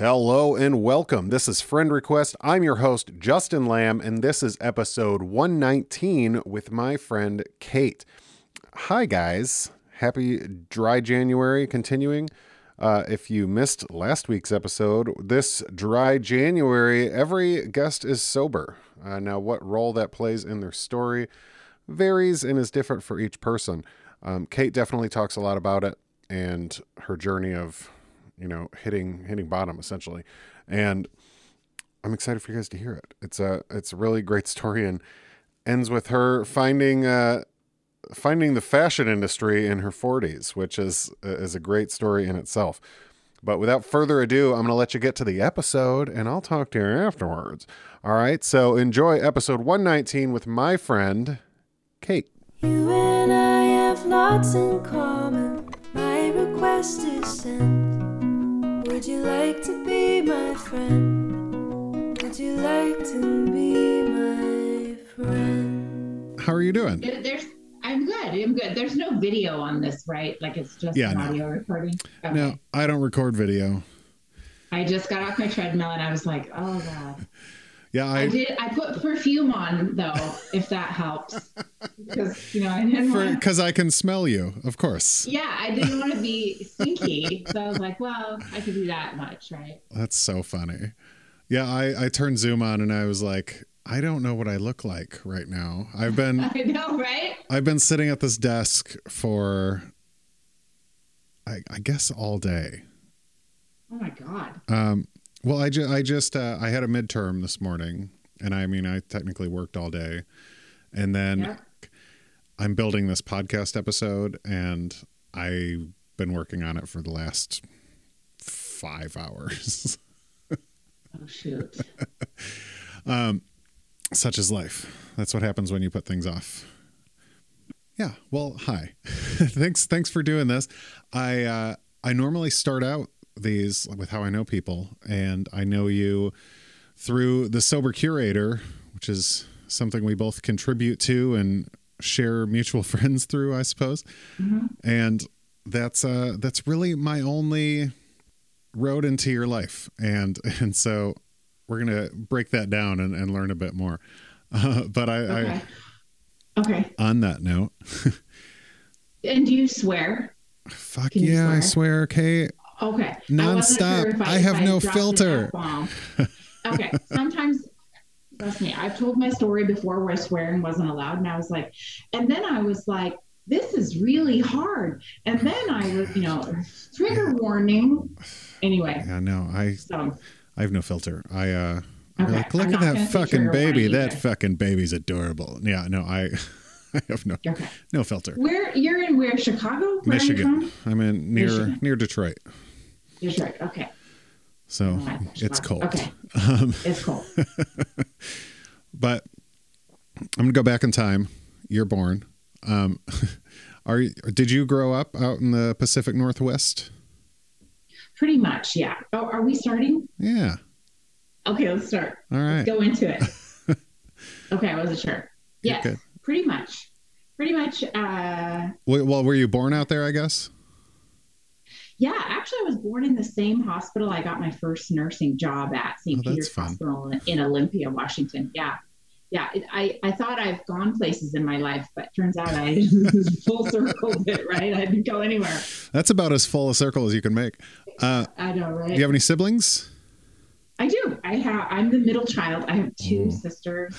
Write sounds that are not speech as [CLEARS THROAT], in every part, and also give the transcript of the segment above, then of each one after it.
Hello and welcome. This is Friend Request. I'm your host, Justin Lamb, and this is episode 119 with my friend Kate. Hi, guys. Happy dry January continuing. Uh, if you missed last week's episode, this dry January, every guest is sober. Uh, now, what role that plays in their story varies and is different for each person. Um, Kate definitely talks a lot about it and her journey of you know, hitting hitting bottom essentially. And I'm excited for you guys to hear it. It's a it's a really great story and ends with her finding uh finding the fashion industry in her 40s, which is is a great story in itself. But without further ado, I'm going to let you get to the episode and I'll talk to you afterwards. All right, so enjoy episode 119 with my friend Kate. You and I have lots in common. My request is sent. Would you like to be my friend? Would you like to be my friend? How are you doing? There's, I'm good. I'm good. There's no video on this, right? Like it's just Yeah, an no. audio recording. Okay. No, I don't record video. I just got off my treadmill and I was like, oh god. Yeah, I, I did. I put perfume on though, if that helps, because you know I didn't because I can smell you, of course. Yeah, I didn't want to be stinky, so I was like, well, I could do that much, right? That's so funny. Yeah, I, I turned Zoom on and I was like, I don't know what I look like right now. I've been [LAUGHS] I know, right? I've been sitting at this desk for I, I guess all day. Oh my god. Um, well, I, ju- I just uh, I had a midterm this morning, and I mean I technically worked all day, and then Yeah. I'm building this podcast episode, and I've been working on it for the last five hours. [LAUGHS] Oh shoot. [LAUGHS] Such is life. That's what happens when you put things off. Yeah. Well, hi. [LAUGHS] thanks. Thanks for doing this. I uh, I normally start out these with how I know people, and I know you through the sober curator, which is something we both contribute to and share mutual [LAUGHS] friends through, I suppose. And that's uh that's really my only road into your life, and [LAUGHS] and so we're gonna break that down and, and learn a bit more. Uh, [LAUGHS] but I, Okay. Okay. On that note, And do you swear? fuck Can yeah, I swear? swear, Kate. Okay. Non-stop. I, sure if I have if no filter. [LAUGHS] Okay. Sometimes, trust me, I've told my story before where swearing wasn't allowed, and I was like, and then I was like, this is really hard. And then I was, you know, trigger warning. Anyway, Yeah, no, I so I have no filter. I uh I'm Okay, like, look at that fucking baby. That either. fucking baby's adorable. Yeah, no, I [LAUGHS] I have no okay. no filter. Where you're in? Where Chicago? Where Michigan. from? I'm in near Michigan. near Detroit. You're right. Okay. So it's cold. Okay. Um, It's cold. [LAUGHS] but I'm gonna go back in time. You're born. Um, [LAUGHS] are did you grow up out in the Pacific Northwest? Pretty much. Yeah. Oh, are we starting? Yeah. Okay, let's start. All right. Let's go into it. [LAUGHS] okay, I wasn't sure. Yes, pretty much. Pretty much. Uh, Well, well, were you born out there? I guess. Yeah, actually, I was born in the same hospital I got my first nursing job at St. Oh, Peter's fun. Hospital in Olympia, Washington. Yeah. Yeah, it, I, I thought I've gone places in my life, but turns out I [LAUGHS] full circled it, right? I didn't go anywhere. That's about as full a circle as you can make. Uh, I know, right? do you have any siblings? I do. I have. I'm the middle child. I have two sisters,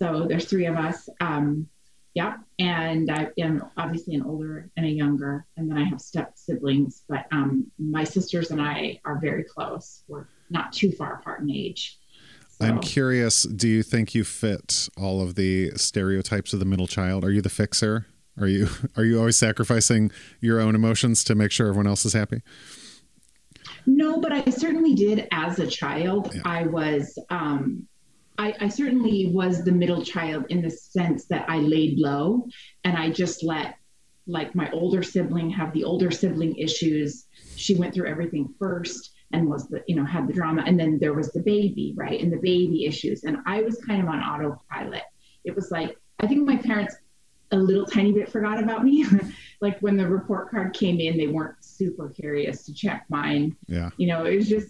so there's three of us. Um, yeah, and I am obviously an older and a younger, and then I have step siblings. But um, my sisters and I are very close. We're not too far apart in age. So, I'm curious. Do you think you fit all of the stereotypes of the middle child? Are you the fixer? Are you [LAUGHS] are you always sacrificing your own emotions to make sure everyone else is happy? No, but I certainly did as a child. Yeah. I was, um, I, I certainly was the middle child in the sense that I laid low and I just let like my older sibling have the older sibling issues. She went through everything first and was the, you know, had the drama. And then there was the baby, right? And the baby issues. And I was kind of on autopilot. It was like, I think my parents a little tiny bit forgot about me. [LAUGHS] like when the report card came in, they weren't super curious to check mine Yeah. you know, it was just,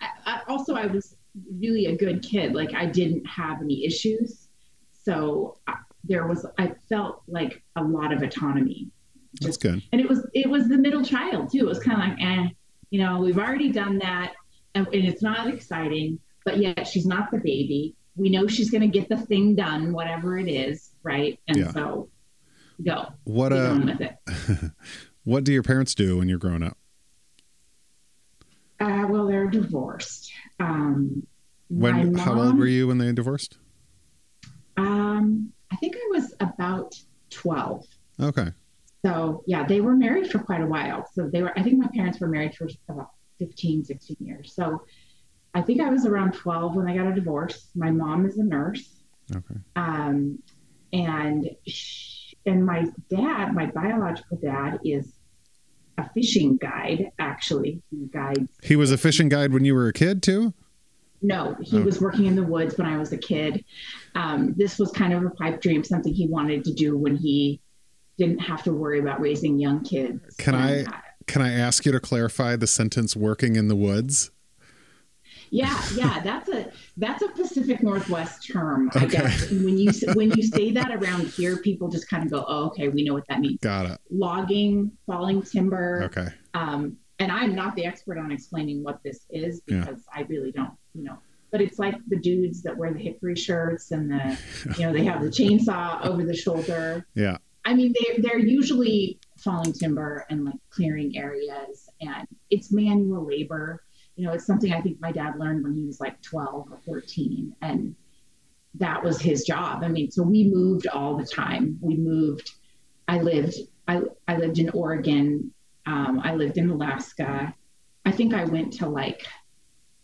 I, also I was really a good kid. Like I didn't have any issues, so I, there was I felt like a lot of autonomy. That's good. And it was it was the middle child too. It was kind of like, eh, you know, we've already done that, and, and it's not exciting. But yet she's not the baby. We know she's going to get the thing done, whatever it is, right? And Yeah. so go. What uh [LAUGHS] what do your parents do when you're growing up? Uh, well, they're divorced. Um, When my how old were you when they divorced? Um, I think I was about 12. Okay. So, yeah, they were married for quite a while. So, they were, I think my parents were married for about 15, 16 years. So, I think I was around 12 when I got a divorce. My mom is a nurse. Okay. Um, and, sh and my dad, my biological dad, is a fishing guide, actually. He guides He was a fishing guide when you were a kid too? No, he Oh. was working in the woods when I was a kid. Um, this was kind of a pipe dream, something he wanted to do when he didn't have to worry about raising young kids. Can I- uh, Can I ask you to clarify the sentence working in the woods? Yeah, yeah, that's a that's a Pacific Northwest term, I guess. When you when you say that around here, people just kind of go, "Oh, okay, we know what that means." Got it. Logging, falling timber. Okay. Um, and I'm not the expert on explaining what this is Yeah. because I really don't, you know. But it's like the dudes that wear the hickory shirts and the, [LAUGHS] you know, they have the chainsaw over the shoulder. Yeah. I mean, they they're usually falling timber and like clearing areas, and it's manual labor. You know, it's something I think my dad learned when he was like 12 or 14. and that was his job. I mean, so we moved all the time. We moved. I lived. I I lived in Oregon. Um, I lived in Alaska. I think I went to like,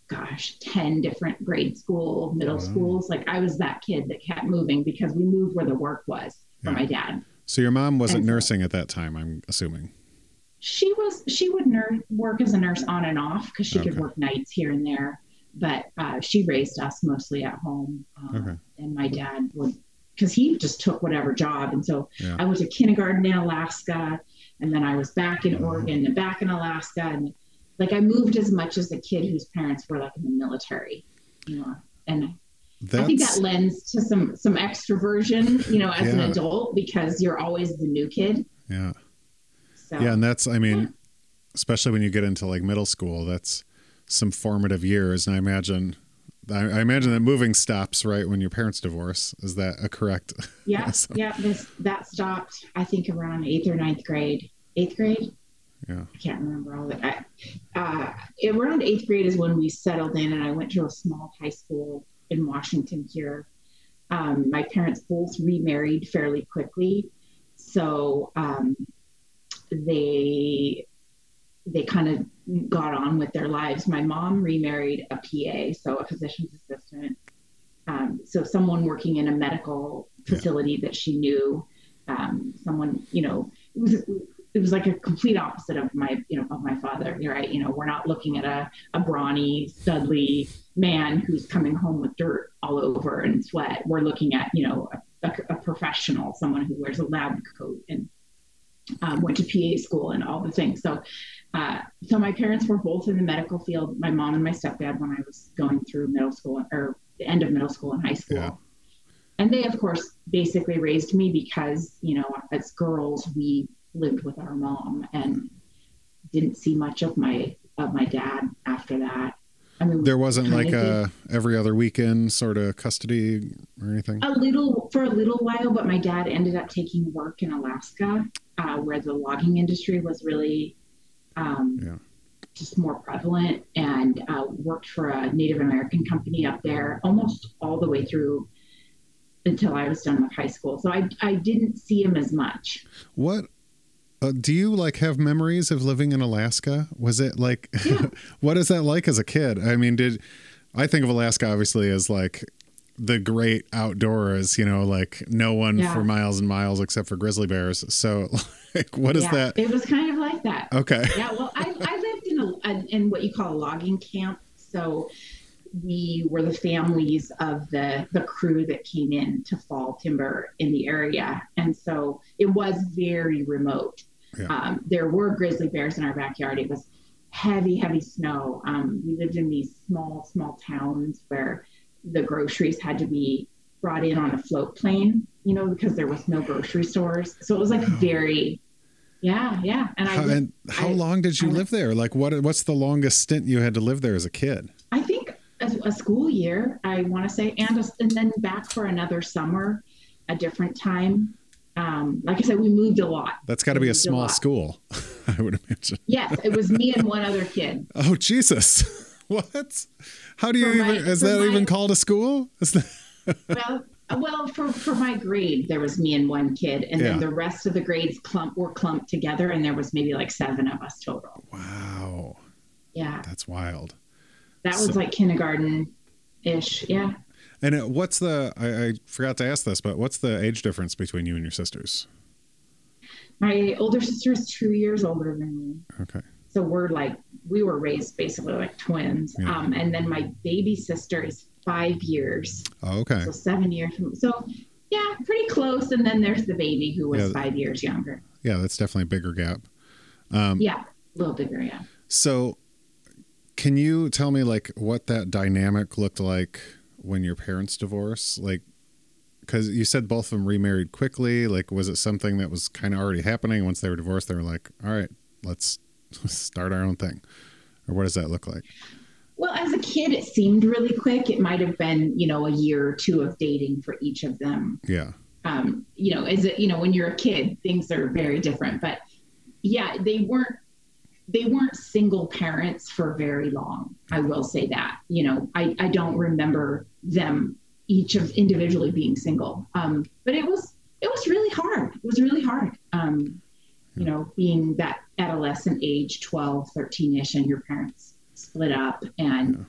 gosh, 10 different grade school, middle Wow. schools. Like I was that kid that kept moving because we moved where the work was for Yeah. my dad. So your mom wasn't And so- nursing at that time, I'm assuming. She was she would nur- work as a nurse on and off because she Okay. could work nights here and there, but uh, she raised us mostly at home. Um, Okay. And my dad would because he just took whatever job, and so Yeah. I went to kindergarten in Alaska, and then I was back in Oh. Oregon and back in Alaska, and like I moved as much as a kid whose parents were like in the military, you know, and I think that lends to some some extroversion, you know, as an adult because you're always the new kid. yeah. So Yeah, and that's I mean, especially when you get into like middle school, that's some formative years. And I imagine I, I imagine that moving stops right when your parents divorce. Is that a correct? [LAUGHS] Yeah, So- yeah. This that stopped. I think around eighth or ninth grade. Eighth grade. Yeah. I can't remember all that. I, uh, around eighth grade is when we settled in, and I went to a small high school in Washington here. Um, my parents both remarried fairly quickly, so um, they they kind of got on with their lives. My mom remarried a PA, so a physician's assistant. Um, so someone working in a medical facility that she knew, um, someone you know, it was it was like a complete opposite of my you know of my father. You're right. You know, we're not looking at a a brawny, studly man who's coming home with dirt all over and sweat. We're looking at you know a, a, a professional, someone who wears a lab coat and um, went to PA school and all the things. So, uh, so my parents were both in the medical field. My mom and my stepdad when I was going through middle school or the end of middle school and high school. Yeah. And they, of course, basically raised me because you know, as girls, we lived with our mom and didn't see much of my of my dad after that. I mean, There wasn't like a every other weekend sort of custody or anything. a little for a little while, but my dad ended up taking work in Alaska, uh, where the logging industry was really um, Yeah. just more prevalent, and uh, worked for a Native American company up there almost all the way through until I was done with high school. So I I didn't see him as much. What uh, do you like have memories of living in Alaska? Was it like [LAUGHS] Yeah. what is that like as a kid? I mean, did I think of Alaska obviously as like the great outdoors, you know, like no one Yeah. for miles and miles except for grizzly bears. So [LAUGHS] like what is yeah, that? It was kind of like that. Okay. yeah, well, I, I lived in a, in what you call a logging camp. So we were the families of the the crew that came in to fall timber in the area, and so it was very remote. Yeah. Um, there were grizzly bears in our backyard. It was heavy, heavy snow. Um, we lived in these small, small towns where the groceries had to be brought in on a float plane, you know, because there was no grocery stores. So it was like very, yeah, yeah. And I How, and how I- long did you I- live there? Like, what? What's the longest stint you had to live there as a kid? A, a school year, I want to say, and a, and then back for another summer, a different time. Um, like I said, we moved a lot. That's got to be a small lot. school, [LAUGHS] I would imagine. Yes, it was me and one other kid. Oh Jesus! [LAUGHS] What? How do you For even? my- is that even called a school? Is that, [LAUGHS] Well, well, for for my grade, there was me and one kid, and Yeah. then the rest of the grades clump were clumped together, and there was maybe like seven of us total. wow, Yeah, that's wild. That was So- like kindergarten ish. Yeah. And uh, what's the? I, I forgot to ask this, but what's the age difference between you and your sisters? My older sister is two years older than me. Okay. so we're like we were raised basically like twins Yeah. um, and then my baby sister is five years Oh, okay. so seven years from so yeah pretty close and then there's the baby who was Yeah. five years younger Yeah, that's definitely a bigger gap. Um, yeah a little bigger yeah So, can you tell me like what that dynamic looked like when your parents divorced? Like, because you said both of them remarried quickly. Like, was it something that was kind of already happening once they were divorced? They were like, "All right, let's [LAUGHS] start our own thing," or what does that look like? well as a kid it seemed really quick it might have been you know a year or two of dating for each of them Yeah, um, you know, as it, you know, when you're a kid, things are very different. But yeah, they weren't they weren't single parents for very long. I will say that. You know, I, I don't remember them each of individually being single. Um, but it was it was really hard. It was really hard. Um, you know, being that adolescent age, 12, 13 ish, and your parents split up and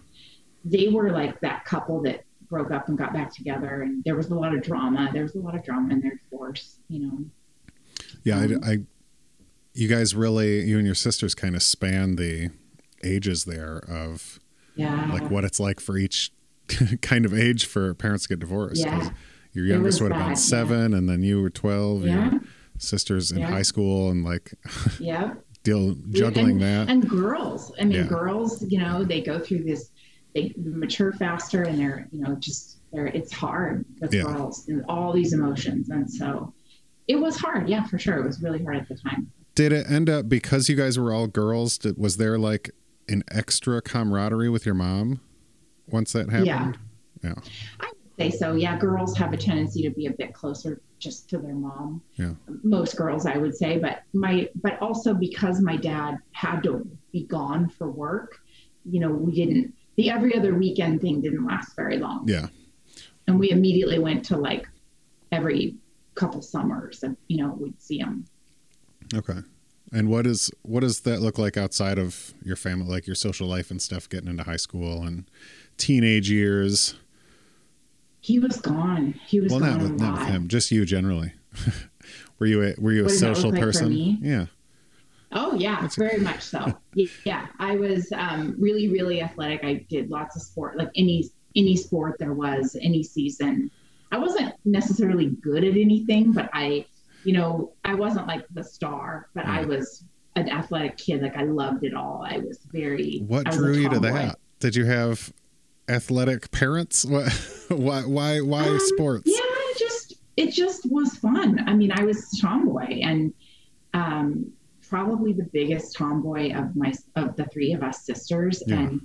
they were like that couple that broke up and got back together and there was a lot of drama there was a lot of drama in their divorce you know yeah. I, I, you guys really, you and your sisters, kind of span the ages there of yeah like what it's like for each [LAUGHS] kind of age for parents to get divorced. Yeah. Your youngest was would have been bad, yeah. seven, and then you were twelve. yeah Your sisters in Yeah. high school, and like [LAUGHS] yeah deal juggling and, that. and girls i mean girls you know they go through this they mature faster and they're you know just they're it's hard with girls and all these emotions and so it was hard yeah for sure it was really hard at the time Did it end up because you guys were all girls? Did, was there like an extra camaraderie with your mom once that happened? Yeah. Yeah. I would say so yeah girls have a tendency to be a bit closer just to their mom Yeah. most girls i would say but my but also because my dad had to be gone for work you know we didn't the every other weekend thing didn't last very long Yeah. and we immediately went to like every couple summers and you know we'd see him Okay. And what is what does that look like outside of your family, like your social life and stuff, getting into high school and teenage years? he was gone he was Well, gone not with not with him, just you generally. [LAUGHS] were you a were you a What does social like person? Yeah. Oh yeah, very much so. [LAUGHS] yeah, I was um, really, really athletic. I did lots of sport, like any any sport there was, any season. I wasn't necessarily good at anything, but I, you know, I wasn't like the star, but I was an athletic kid. Like I loved it all. I was very. What was drew you to that? Did you have athletic parents? What [LAUGHS] why why why Um, sports? Yeah, it just it just was fun. I mean, I was tomboy and um, probably the biggest tomboy of my of the three of us sisters, Yeah. and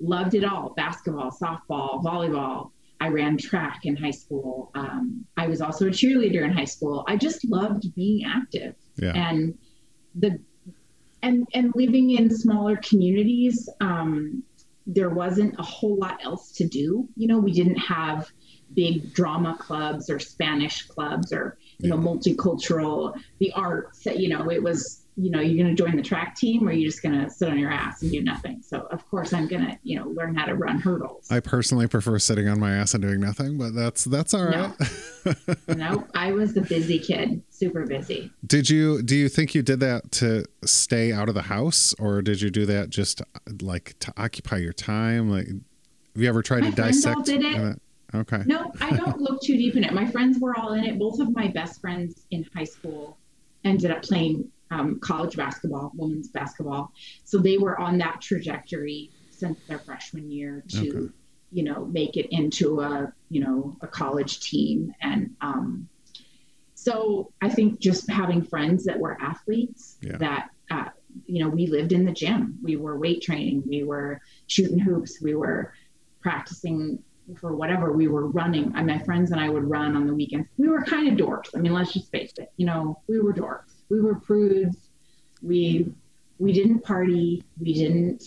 loved it all: basketball, softball, volleyball. I ran track in high school. Um, I was also a cheerleader in high school. I just loved being active Yeah. and the and and living in smaller communities um, there wasn't a whole lot else to do you know we didn't have big drama clubs or spanish clubs or you know multicultural the arts you know it was you know you're going to join the track team or you're just going to sit on your ass and do nothing so of course i'm going to you know learn how to run hurdles I personally prefer sitting on my ass and doing nothing, but that's that's all right. [LAUGHS] No. no i was the busy kid super busy Did you do you think you did that to stay out of the house or did you do that just like to occupy your time? Like have you ever tried My to friends all dissect did it. uh, Okay. No, I don't [LAUGHS] look too deep in it. My friends were all in it. Both of my best friends in high school ended up playing um, college basketball, women's basketball. So they were on that trajectory since their freshman year to, Okay. you know, make it into a, you know, a college team. And um, so I think just having friends that were athletes Yeah. that, uh, you know, we lived in the gym, we were weight training, we were shooting hoops, we were practicing for whatever we were running. And my friends and I would run on the weekends. We were kind of dorks. I mean, let's just face it. You know, we were dorks. We were prudes. We we didn't party. We didn't.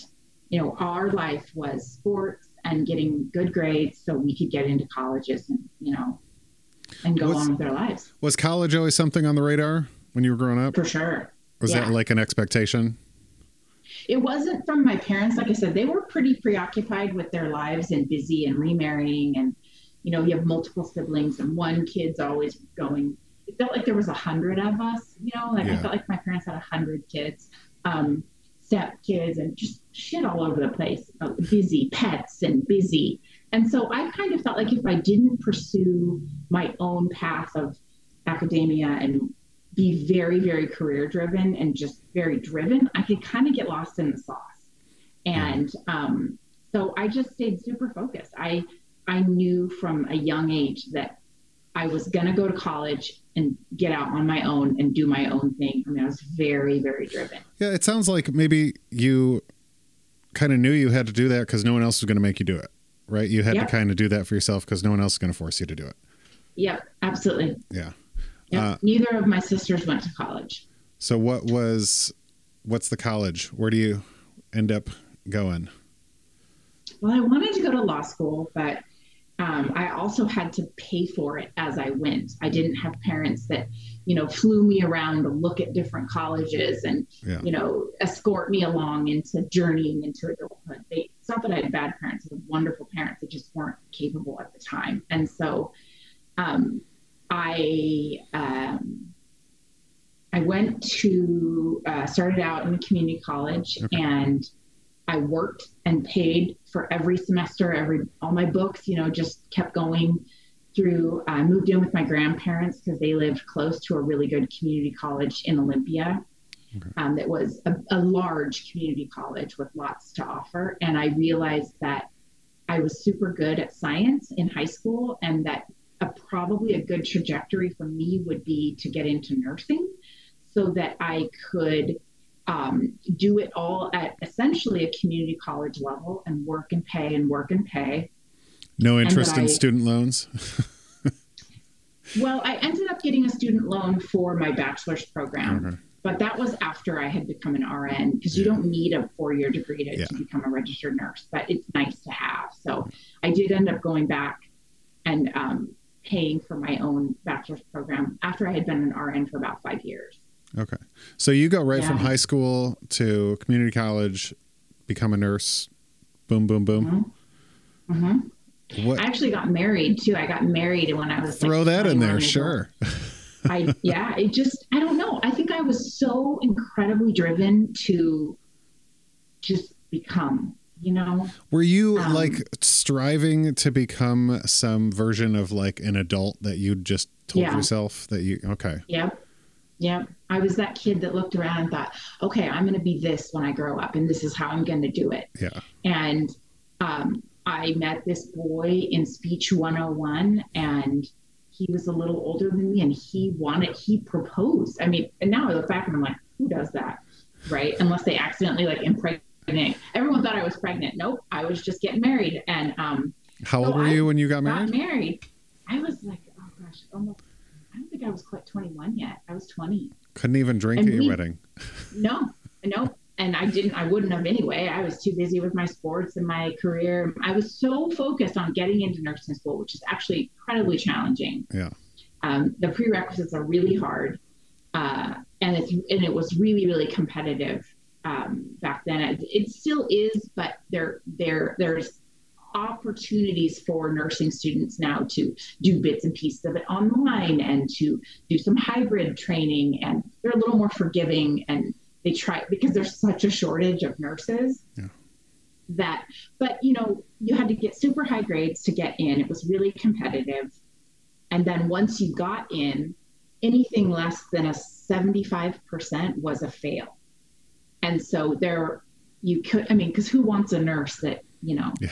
You know, our life was sports and getting good grades so we could get into colleges and you know and go What's- on with our lives Was college always something on the radar when you were growing up? for sure. Was yeah. that like an expectation? It wasn't from my parents. Like I said, they were pretty preoccupied with their lives and busy and remarrying. And, you know, you have multiple siblings and one kid's always going. It felt like there was a hundred of us, you know, like Yeah. I felt like my parents had a hundred kids, um, step kids and just shit all over the place, uh, busy pets and busy. And so I kind of felt like if I didn't pursue my own path of academia and be very, very career driven and just very driven, I could kind of get lost in the sauce. And um, so I just stayed super focused. I I knew from a young age that I was gonna go to college and get out on my own and do my own thing. I mean, I was very, very driven. Yeah, it sounds like maybe you kind of knew you had to do that because no one else was going to make you do it, right? You had Yep. to kind of do that for yourself because no one else is going to force you to do it. Yep, absolutely. Yeah. Yep. Uh, Neither of my sisters went to college. So what was, what's the college? Where do you end up going? Well, I wanted to go to law school, but um, I also had to pay for it as I went. I didn't have parents that, you know, flew me around to look at different colleges and, Yeah. you know, escort me along into journeying into adulthood. They, it's not that I had bad parents; I had wonderful parents that just weren't capable at the time. And so, um, I um, I went to uh, started out in a community college Okay. and I worked and paid for every semester, every all my books, you know, just kept going through. I moved in with my grandparents because they lived close to a really good community college in Olympia. Um, that was a, a large community college with lots to offer. And I realized that I was super good at science in high school and that a, probably a good trajectory for me would be to get into nursing so that I could um, do it all at essentially a community college level and work and pay and work and pay. No interest in I- student loans? Well, I ended up getting a student loan for my bachelor's program, Okay. but that was after I had become an RN because you Yeah. don't need a four year degree to, Yeah. to become a registered nurse, but it's nice to have. So I did end up going back and um, paying for my own bachelor's program after I had been an RN for about five years. Okay. So you go right from high school to community college, become a nurse. Boom, boom, boom. hmm What? I actually got married too. I got married when I was Throw like, that in there, sure. I yeah, it just I don't know. I think I was so incredibly driven to just become, you know. Were you Um, like striving to become some version of like an adult that you just told Yeah. yourself that you okay. Yep. Yep. I was that kid that looked around and thought, okay, I'm going to be this when I grow up, and this is how I'm going to do it. Yeah. And um, I met this boy in Speech 101, and he was a little older than me, and he wanted, he proposed. I mean, and now I look back and I'm like, who does that? Right? Unless they accidentally like impregnate. Everyone thought I was pregnant. Nope. I was just getting married. And um, How So old were I you when you got married? got married? I was like, oh gosh, almost, think I was quite 21 yet. I was 20. Couldn't even drink And at your we- wedding. [LAUGHS] No, no. And I didn't, I wouldn't have anyway. I was too busy with my sports and my career. I was so focused on getting into nursing school, which is actually incredibly challenging. Yeah. Um, the prerequisites are really hard. Uh, and it's, and it was really, really competitive um, back then. It, it still is, but there, there, there's opportunities for nursing students now to do bits and pieces of it online and to do some hybrid training and they're a little more forgiving and they try because there's such a shortage of nurses Yeah. that but you know you had to get super high grades to get in it was really competitive and then once you got in anything less than a 75% was a fail. And so there, you could, I mean, because who wants a nurse that, you know, Yeah.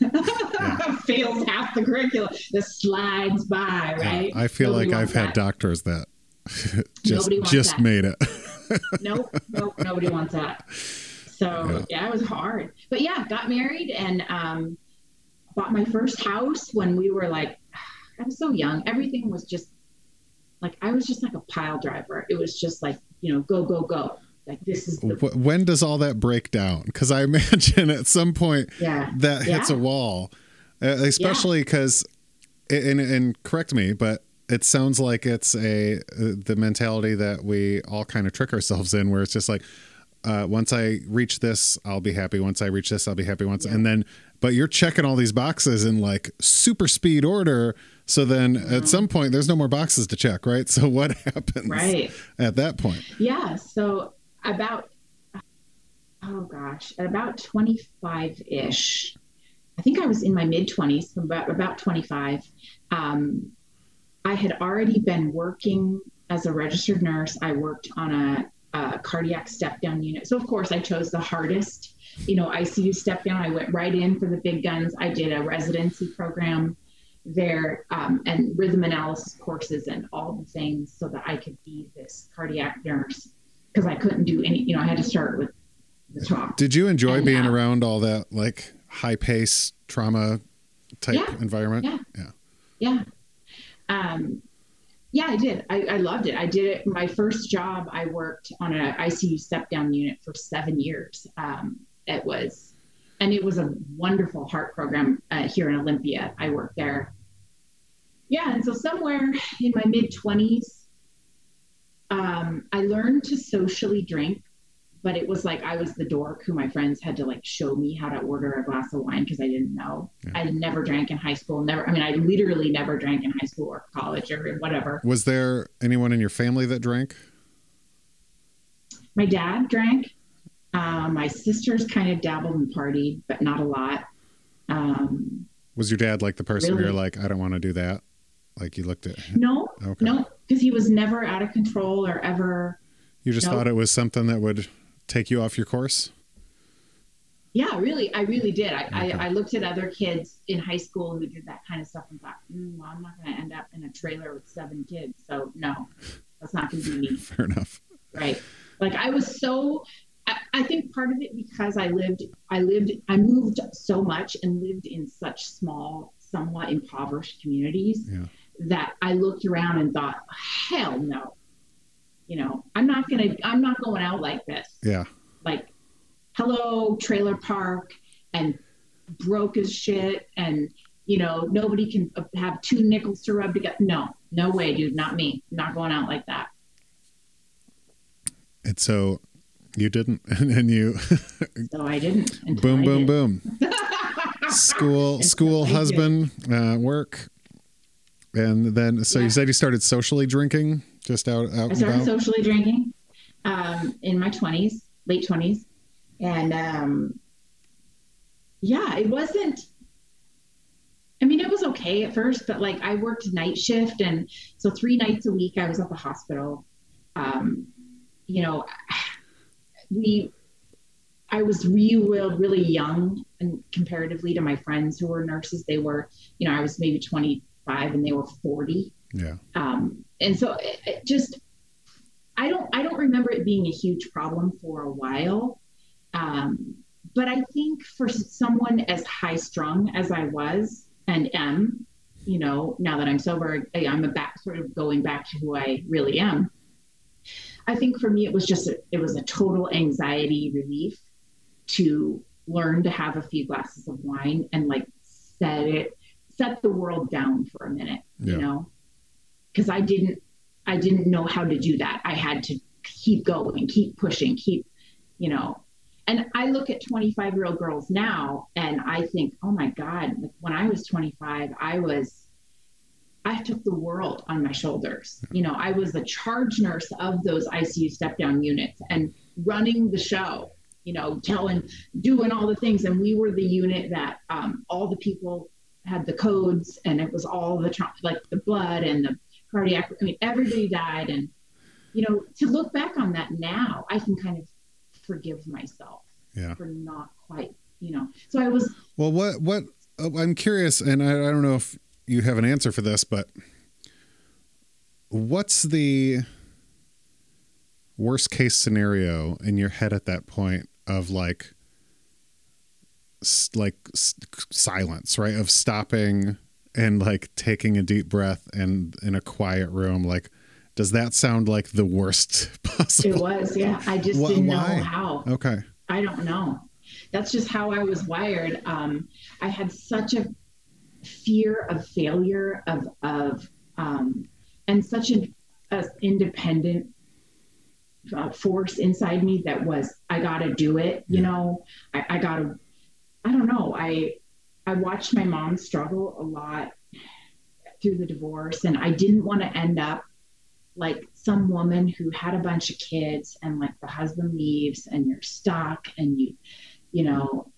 [LAUGHS] fails half the curriculum, that slides by, right? I feel Nobody like I've wants had doctors that [LAUGHS] just just that. made it. [LAUGHS] nope, nope, nobody wants that. So yeah. it was hard. But yeah, got married and um, bought my first house when we were like, [SIGHS] I was so young. Everything was just like I was just like a pile driver. It was just like you know, go go go. Like this is the when does all that break down? Because I [LAUGHS] imagine at some point yeah that hits Yeah. a wall, especially because, and, and correct me, but it sounds like it's a uh, the mentality that we all kind of trick ourselves in, where it's just like, uh, once I reach this, I'll be happy. Once I reach this, I'll be happy. Once, and then, but you're checking all these boxes in like super speed order. So then, Mm-hmm. at some point, there's no more boxes to check, right? [LAUGHS] So what happens right. at that point? Yeah. So about, oh gosh, about 25 ish, I think I was in my mid 20s, about, about 25. Um, I had already been working as a registered nurse. I worked on a, a cardiac step down unit. So, of course, I chose the hardest, you know, ICU step down. I went right in for the big guns. I did a residency program there um, and rhythm analysis courses and all the things so that I could be this cardiac nurse because I couldn't do any, you know, I had to start with the top. Did you enjoy And, being uh, around all that like high pace trauma type Yeah. environment? Yeah. Yeah. Yeah. Um, yeah, I did. I, I loved it. I did it. My first job, I worked on an ICU step down unit for seven years. Um, it was, and it was a wonderful heart program uh, here in Olympia. I worked there. Yeah. And so somewhere in my mid 20s, um, I learned to socially drink, but it was like I was the dork who my friends had to like show me how to order a glass of wine because I didn't know. I never drank in high school. Never. I mean, I literally never drank in high school or college or whatever. Was there anyone in your family that drank? My dad drank. Um, my sisters kind of dabbled and partied, but not a lot. Um, Was your dad like the person where Really? you're like, I don't want to do that? Like you looked at, no, okay. no, because he was never out of control or ever. You just Nope. thought it was something that would take you off your course? Yeah, really, I really did. I, Okay. I, I looked at other kids in high school who did that kind of stuff and thought, mm, well, I'm not going to end up in a trailer with seven kids. So no, that's not going to be me. [LAUGHS] Fair enough. right like i was so I, I think part of it because i lived i lived i moved so much and lived in such small somewhat impoverished communities Yeah. That i looked around and thought hell no you know i'm not gonna i'm not going out like this Yeah. like hello trailer park and broke as shit and you know nobody can have two nickels to rub together no no way dude not me not going out like that And so you didn't, [LAUGHS] and then you [LAUGHS] so i didn't boom, I boom, did. boom. [LAUGHS] School, school, did. husband, uh, work. And then, so you said you started socially drinking just out, out I started socially drinking um, in my 20s, late 20s. And um, yeah, it wasn't, I mean, it was okay at first, but like I worked night shift. And so three nights a week I was at the hospital. Um, you know, we, I was really, really young and comparatively to my friends who were nurses, they were, you know, I was maybe 25 and they were 40 yeah. um, and so it, it just i don't i don't remember it being a huge problem for a while um, but i think for someone as high strung as i was and am you know now that i'm sober I- i'm a back sort of going back to who i really am i think for me it was just a, it was a total anxiety relief to learn to have a few glasses of wine and like set it set the world down for a minute Yeah. you know because I didn't I didn't know how to do that. I had to keep going, keep pushing, keep, you know. And I look at 25 year old girls now and I think, oh my God, when I was 25, I was I took the world on my shoulders. You know, I was the charge nurse of those ICU step down units and running the show, you know, telling, doing all the things. And we were the unit that um, all the people had the codes and it was all the, tra- like the blood and the cardiac. I mean, everybody died. And, you know, to look back on that now, I can kind of forgive myself Yeah. for not quite, you know. So I was Well, what what oh, I'm curious, and I, I don't know if you have an answer for this, but what's the worst case scenario in your head at that point of like like silence, right? Of stopping and like taking a deep breath and in a quiet room, like. Does that sound like the worst [LAUGHS] possible? it was, yeah. I just Wh- didn't why? know how. Okay. I don't know. That's just how I was wired. Um, I had such a fear of failure, of of um, and such an a independent uh, force inside me that was I got to do it. You Yeah. know, I, I got to. I don't know. I I watched my mom struggle a lot through the divorce, and I didn't want to end up like some woman who had a bunch of kids and like the husband leaves and you're stuck and you you know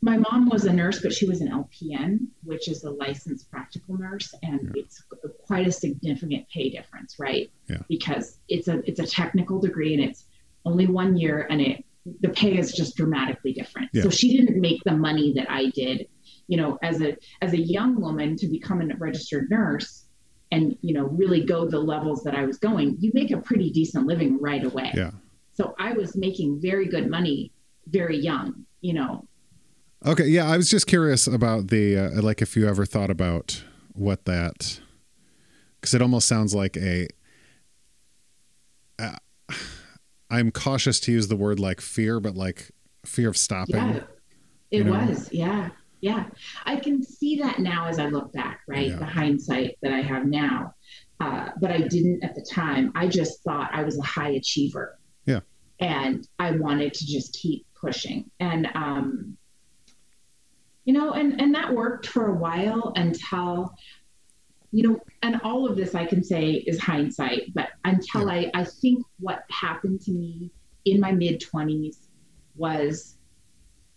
my mom was a nurse but she was an lpn which is a licensed practical nurse and Yeah. it's quite a significant pay difference right Yeah. because it's a it's a technical degree and it's only one year and it the pay is just dramatically different Yeah. so she didn't make the money that i did you know as a as a young woman to become a registered nurse and you know really go the levels that i was going you make a pretty decent living right away Yeah. so i was making very good money very young you know Okay, yeah, I was just curious about the uh, like if you ever thought about what that because it almost sounds like a. Uh, I'm cautious to use the word like fear, but like fear of stopping. yeah it you know? was yeah yeah i can see that now as i look back right Yeah. the hindsight that i have now uh, but i didn't at the time i just thought i was a high achiever Yeah. and i wanted to just keep pushing and um you know and and that worked for a while until you know and all of this i can say is hindsight but until i i think what happened to me in my mid 20s was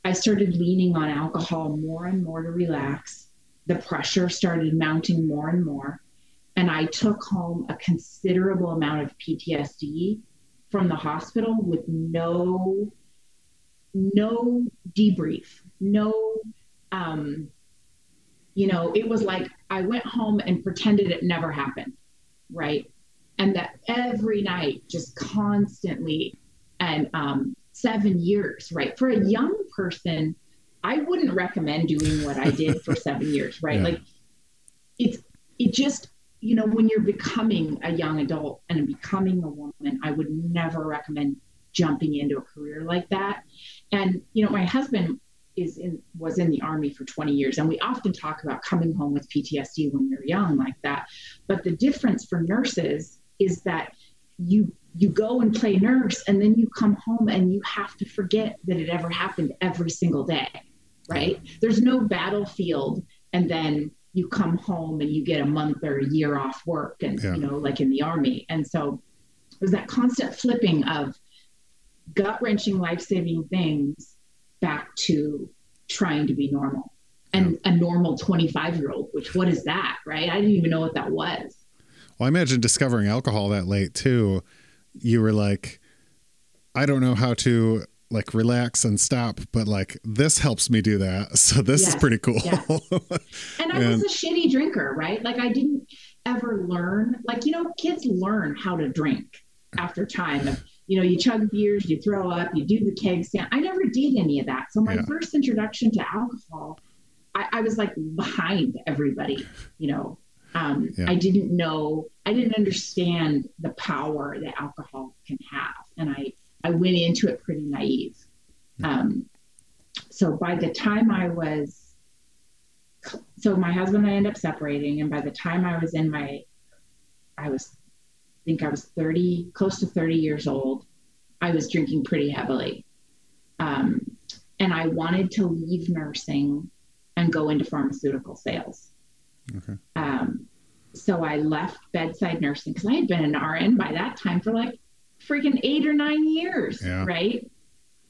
i started leaning on alcohol more and more to relax. The pressure started mounting more and more and i took home a considerable amount of ptsd from the hospital with no no debrief no um you know it was like i went home and pretended it never happened right? And that every night just constantly and um seven years right? For a young person i wouldn't recommend doing what i did for [LAUGHS] seven years right? Yeah. like it's it just you know when you're becoming a young adult and becoming a woman i would never recommend jumping into a career like that. And you know my husband is in was in the army for 20 years. And we often talk about coming home with ptsd when you're young like that. But the difference for nurses is that you you go and play nurse and then you come home and you have to forget that it ever happened every single day right? There's no battlefield and then you come home and you get a month or a year off work and Yeah. you know like in the army. And so there's that constant flipping of gut wrenching life saving things back to trying to be normal and a normal 25 year old which what is that right i didn't even know what that was Well, I imagine discovering alcohol that late too. You were like, I don't know how to like relax and stop, but like this helps me do that. [LAUGHS] So this is pretty cool. yes. [LAUGHS] And I And- was a shitty drinker, right? Like I didn't ever learn. Like you know, kids learn how to drink after time. You know, you chug beers, you throw up, you do the keg stand. I never did any of that. So my Yeah. first introduction to alcohol, I, I was like behind everybody. You know, um, Yeah. I didn't know, I didn't understand the power that alcohol can have, and I I went into it pretty naive. Um, so by the time I was so my husband and I ended up separating, and by the time I was in my, I was, think I was thirty, close to thirty years old. I was drinking pretty heavily, um, and I wanted to leave nursing and go into pharmaceutical sales. Okay. Um, so I left bedside nursing because I had been an RN by that time for like freaking eight or nine years, Yeah. right?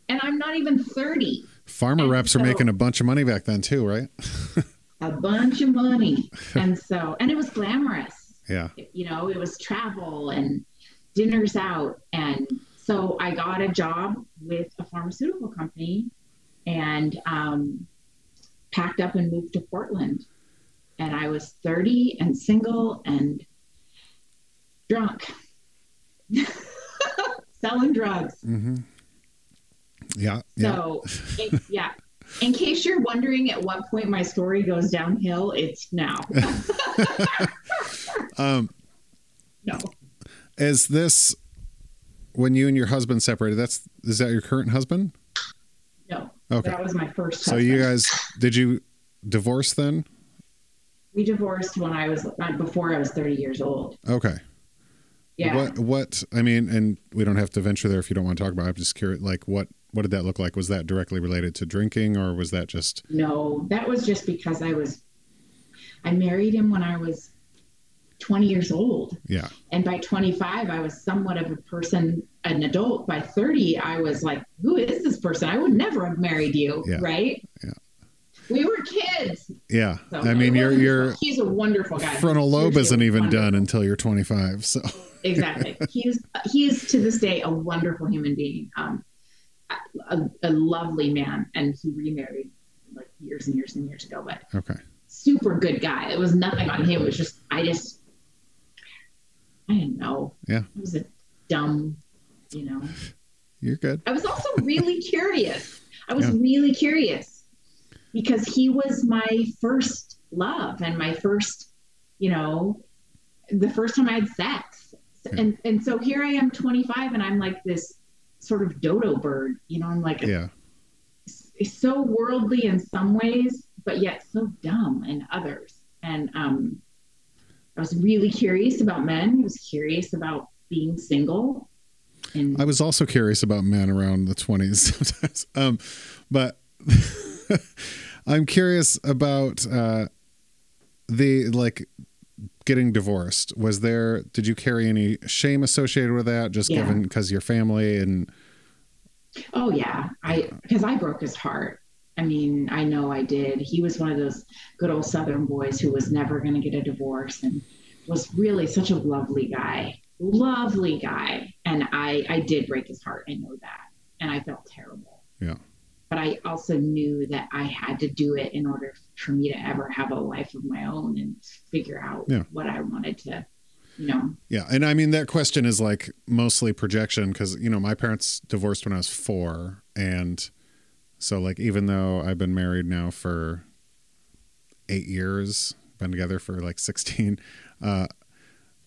And I'm not even thirty. Pharma And reps are making a bunch of money back then too, right? [LAUGHS] a bunch of money. [LAUGHS] and so, and it was glamorous. Yeah. You know, it was travel and dinners out. And so I got a job with a pharmaceutical company and um, packed up and moved to Portland. And I was 30 and single and drunk, [LAUGHS] selling drugs. Mm-hmm. Yeah. Yeah. So, yeah. In case you're wondering at what point my story goes downhill, it's now. [LAUGHS] [LAUGHS] um, no. Is this when you and your husband separated? That's is that your current husband? No. Okay. That was my first. So husband. you guys did you divorce then? We divorced when I was uh, before I was 30 years old. Okay. Yeah. What what I mean, and we don't have to venture there if you don't want to talk about. It. I'm just curious. Like what what did that look like? Was that directly related to drinking, or was that just? No, that was just because I was. I married him when I was 20 years old. Yeah. And by 25, I was somewhat of a person, an adult. By 30, I was like, who is this person? I would never have married you. Yeah. Right. Yeah. We were kids. Yeah. So I mean, it your wasn't- your he's a wonderful guy. frontal lobe isn't even wonderful. done until you're 25. So exactly. [LAUGHS] He's, is he is to this day a wonderful human being, um, a, a lovely man, and he remarried like years and years and years ago. But okay. super good guy. It was nothing on him. It was just I just I didn't know. Yeah. I was a dumb, you know. You're good. I was also really [LAUGHS] curious. I was Yeah. really curious because he was my first love and my first, you know, the first time I had sex. Yeah. And and so here I am 25 and I'm like this sort of dodo bird, you know, I'm like Yeah. so worldly in some ways, but yet so dumb in others. And um, I was really curious about men. I was curious about being single. And I was also curious about men around the 20s [LAUGHS] sometimes. Um, but [LAUGHS] I'm curious about uh, the like getting divorced. Was there, did you carry any shame associated with that just Yeah. given because your family and oh yeah, I because I broke his heart. I mean, I know I did. He was one of those good old Southern boys who was never going to get a divorce and was really such a lovely guy, lovely guy. And I, I did break his heart. I know that, and I felt terrible. Yeah. But I also knew that I had to do it in order for me to ever have a life of my own and figure out Yeah. what I wanted to, you know. Yeah, and I mean that question is like mostly projection because you know my parents divorced when I was four, and so like even though I've been married now for eight years, been together for like sixteen, uh,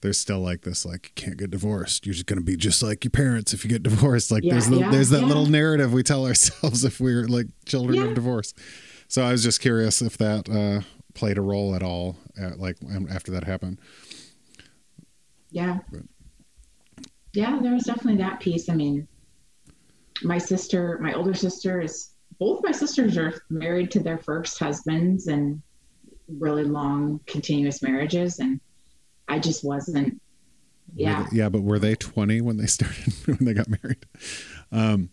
there's still like this like you can't get divorced. You're just gonna be just like your parents if you get divorced. Like Yeah, there's the, yeah, there's that yeah. little narrative we tell [LAUGHS] ourselves if we're like children of divorce. So I was just curious if that uh, played a role at all, at, like after that happened. Yeah. But- Yeah, there was definitely that piece. I mean, my sister, my older sister is both my sisters are married to their first husbands and really long continuous marriages and I just wasn't yeah. they- yeah, but were they 20 when they [LAUGHS] started when they got married? Um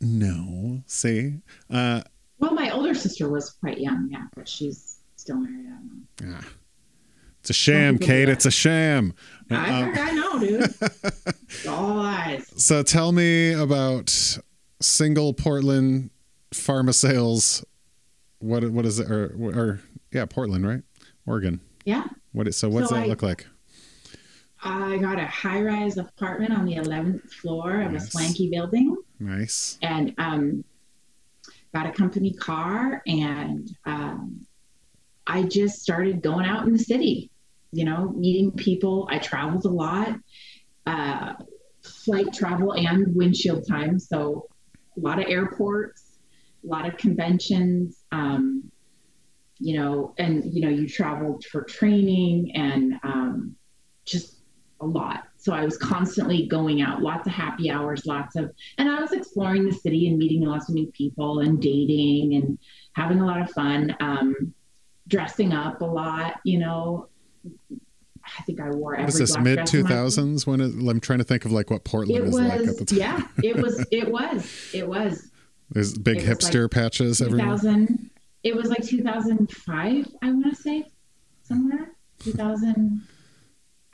no. See? Uh Well, my older sister was quite young, yeah, but she's still married. I don't know. ah. It's a sham, Kate. It's a sham. I, Um, I know, dude. [LAUGHS] It's all lies. so tell me about single Portland pharma sales. What what is it or or yeah, Portland, right? Oregon. Yeah. What is, so what's So that I- look like? I got a high rise apartment on the 11th floor of Nice. a swanky building. Nice. and um, got a company car and um, i just started going out in the city you know meeting people i traveled a lot uh, flight travel and windshield time so a lot of airports a lot of conventions um, you know and you know you traveled for training and um, just a lot so i was constantly going out lots of happy hours lots of and I was exploring the city and meeting lots of new people and dating and having a lot of fun, um, dressing up a lot. You know, I think I wore every Was this mid my- 2000s when it, I'm trying to think of like what Portland is like at was, the time. yeah, it was, [LAUGHS] it was, it was There's big It was like hipster patches everywhere. 2000. It was like 2005, I want to say, somewhere. 2000.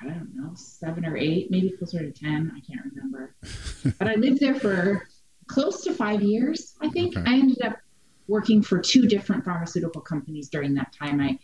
I don't know, seven or eight, maybe closer to 10. I can't remember. but I lived there for close to five years, I think. Okay. I ended up working for two different pharmaceutical companies during that time. I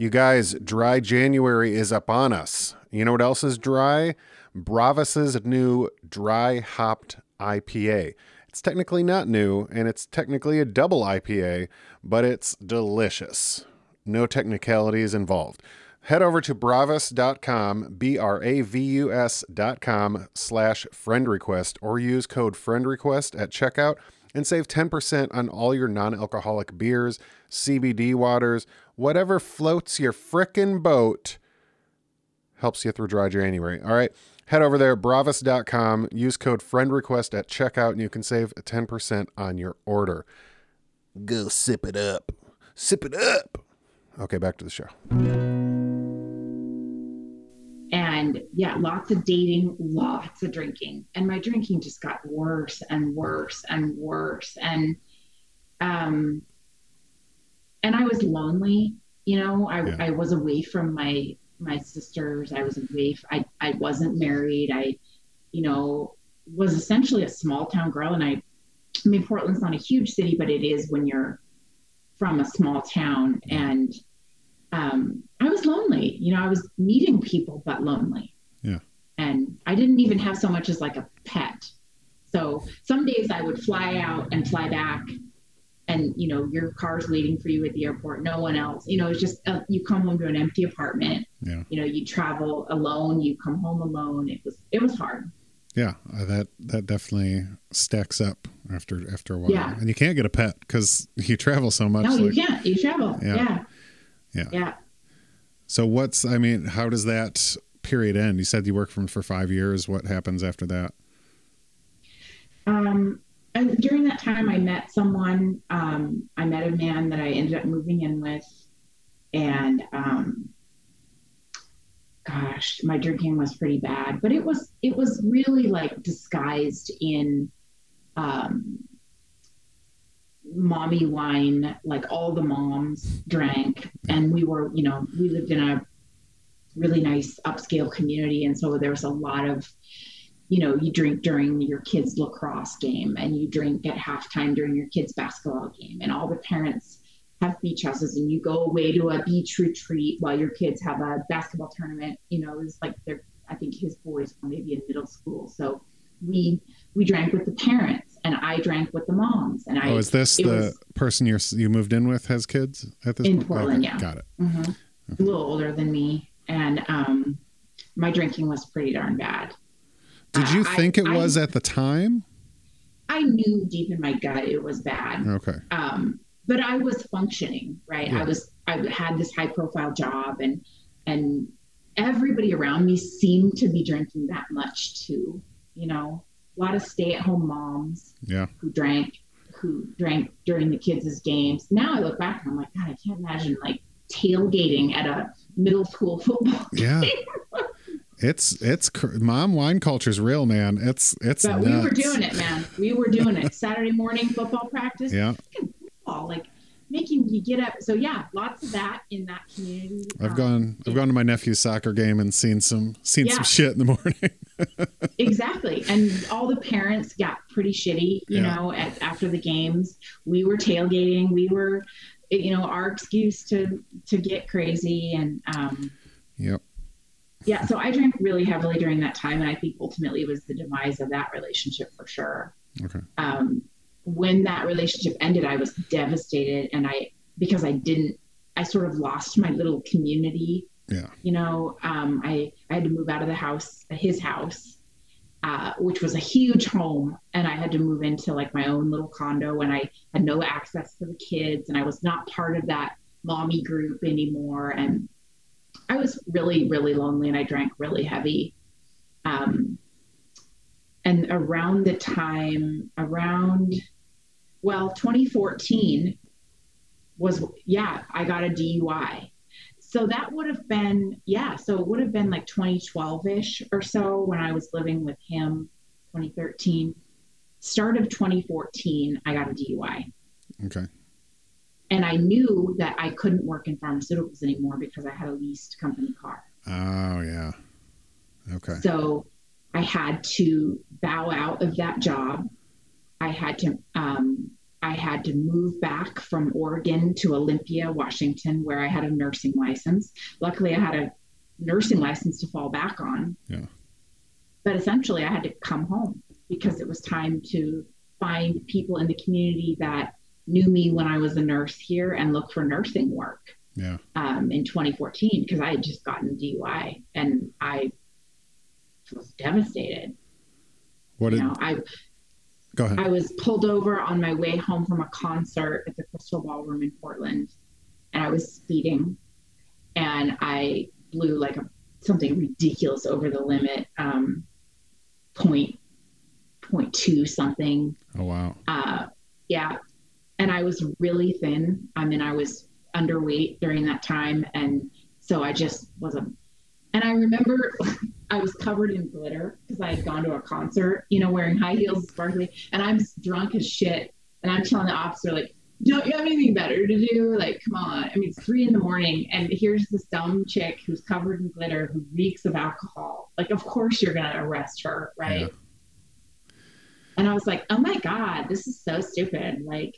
You guys, dry January is up on us. You know what else is dry? Bravus's new dry hopped IPA. It's technically not new and it's technically a double IPA, but it's delicious. No technicalities involved. Head over to bravus.com, B R A V U S.com slash friend request, or use code friend request at checkout and save 10% on all your non alcoholic beers, CBD waters, whatever floats your frickin' boat helps you through dry January. All right. Head over there, bravus.com, use code friend request at checkout, and you can save 10% on your order. Go sip it up. Sip it up. Okay, back to the show. and yeah, lots of dating, lots of drinking. And my drinking just got worse and worse and worse. And um and I was lonely, you know, I, Yeah. I was away from my my sisters. I was away f- I, I wasn't married. I, you know, was essentially a small town girl. And I I mean Portland's not a huge city, but it is when you're from a small town and um, I was lonely. You know, I was meeting people, but lonely. Yeah. And I didn't even have so much as like a pet. So some days I would fly out and fly back, and you know, your car's waiting for you at the airport. No one else. You know, it's just uh, you come home to an empty apartment. Yeah. You know, you travel alone. You come home alone. It was it was hard. Yeah, uh, that that definitely stacks up after after a while. Yeah. And you can't get a pet because [LAUGHS] you travel so much. no, like- you can't. You travel. Yeah. Yeah. Yeah. Yeah. So what's I mean, how does that period end? You said you worked from for five years. What happens after that? Um, and during that time, I met someone. Um, I met a man that I ended up moving in with, and um, gosh, my drinking was pretty bad. But it was it was really like disguised in um, mommy wine. Like all the moms drank, and we were, you know, we lived in a really nice upscale community, and so there was a lot of you know, you drink during your kids' lacrosse game and you drink at halftime during your kids' basketball game, and all the parents have beach houses, and you go away to a beach retreat while your kids have a basketball tournament. You know, it's like they're, I think his boys were maybe in middle school, so we we drank with the parents, and I drank with the moms, and I oh, is this the person you are you moved in with has kids at this In point? Portland, yeah. Got it. mhm, a little older than me, and um, my drinking was pretty darn bad. Did you I- think it I- was at the time? I knew deep in my gut it was bad. Okay. um, but I was functioning, right? Yeah. I was I had this high profile job and and everybody around me seemed to be drinking that much too. You know, a lot of stay at home moms Yeah. who drank who drank during the kids' games. Now I look back and I'm like, God, I can't imagine like tailgating at a middle school football. Yeah. [LAUGHS] It's it's cr- mom wine culture's real, man. It's it's But nuts. we were doing it, man. We were doing it. Saturday morning football practice. Yeah. Football, like making you get up. So yeah, lots of that in that community. I've Um, gone I've gone to my nephew's soccer game and seen some seen Yeah. some shit in the morning. [LAUGHS] exactly and all the parents got pretty shitty you Yeah. know at, after the games we were tailgating we were you know our excuse to to get crazy and um yep. Yeah so i drank really heavily during that time and i think ultimately it was the demise of that relationship for sure Okay. um when that relationship ended i was devastated and i because i didn't i sort of lost my little community Yeah. you know, um, I, I had to move out of the house, his house, uh, which was a huge home. And I had to move into like my own little condo and I had no access to the kids and I was not part of that mommy group anymore. And I was really, really lonely and I drank really heavy. Um, and around the time, around, well, 2014 was, yeah, I got a DUI so that would have been yeah so it would have been like 2012ish or so when i was living with him 2013 start of 2014 i got a dui Okay. And I knew that I couldn't work in pharmaceuticals anymore because I had a leased company car. Oh yeah. Okay. So I had to bow out of that job. I had to um, I had to move back from Oregon to Olympia, Washington, where I had a nursing license. Luckily, I had a nursing license to fall back on. Yeah. But essentially, I had to come home because it was time to find people in the community that knew me when I was a nurse here and look for nursing work Yeah. um, in 2014 because I had just gotten DUI and I was devastated. What did You know, I go ahead? I was pulled over on my way home from a concert at the Crystal Ballroom in Portland, and I was speeding, and I blew like a something ridiculous over the limit, um, point point two something. oh wow. Uh, yeah, and I was really thin. I mean, I was underweight during that time, and so I just wasn't. And I remember [LAUGHS] I was covered in glitter because I had gone to a concert, you know, wearing high heels, sparkly, and I'm drunk as shit. And I'm telling the officer, like, don't you have anything better to do? Like, come on. I mean, it's three in the morning, and here's this dumb chick who's covered in glitter who reeks of alcohol. Like, of course you're going to arrest her, right? Yeah. And I was like, oh my God, this is so stupid. Like,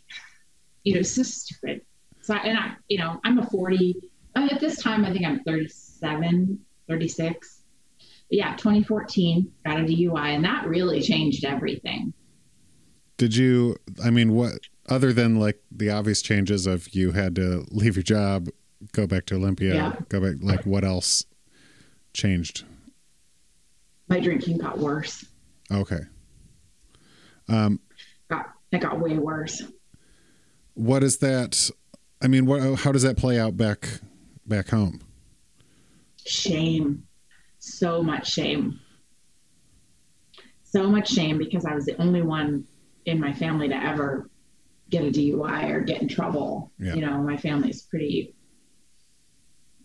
you know, it's so stupid. So, I, and I, you know, I'm a 40, uh, at this time, I think I'm 37, 36. But yeah, 2014, got a DUI, and that really changed everything. Did you? I mean, what other than like the obvious changes of you had to leave your job, go back to Olympia, Yeah. go back. Like what else changed? My drinking got worse. Okay. Um, Got it got way worse. What is that? I mean, what? How does that play out back back home? Shame. So much shame. So much shame because I was the only one in my family to ever get a DUI or get in trouble. Yeah. You know, my family's pretty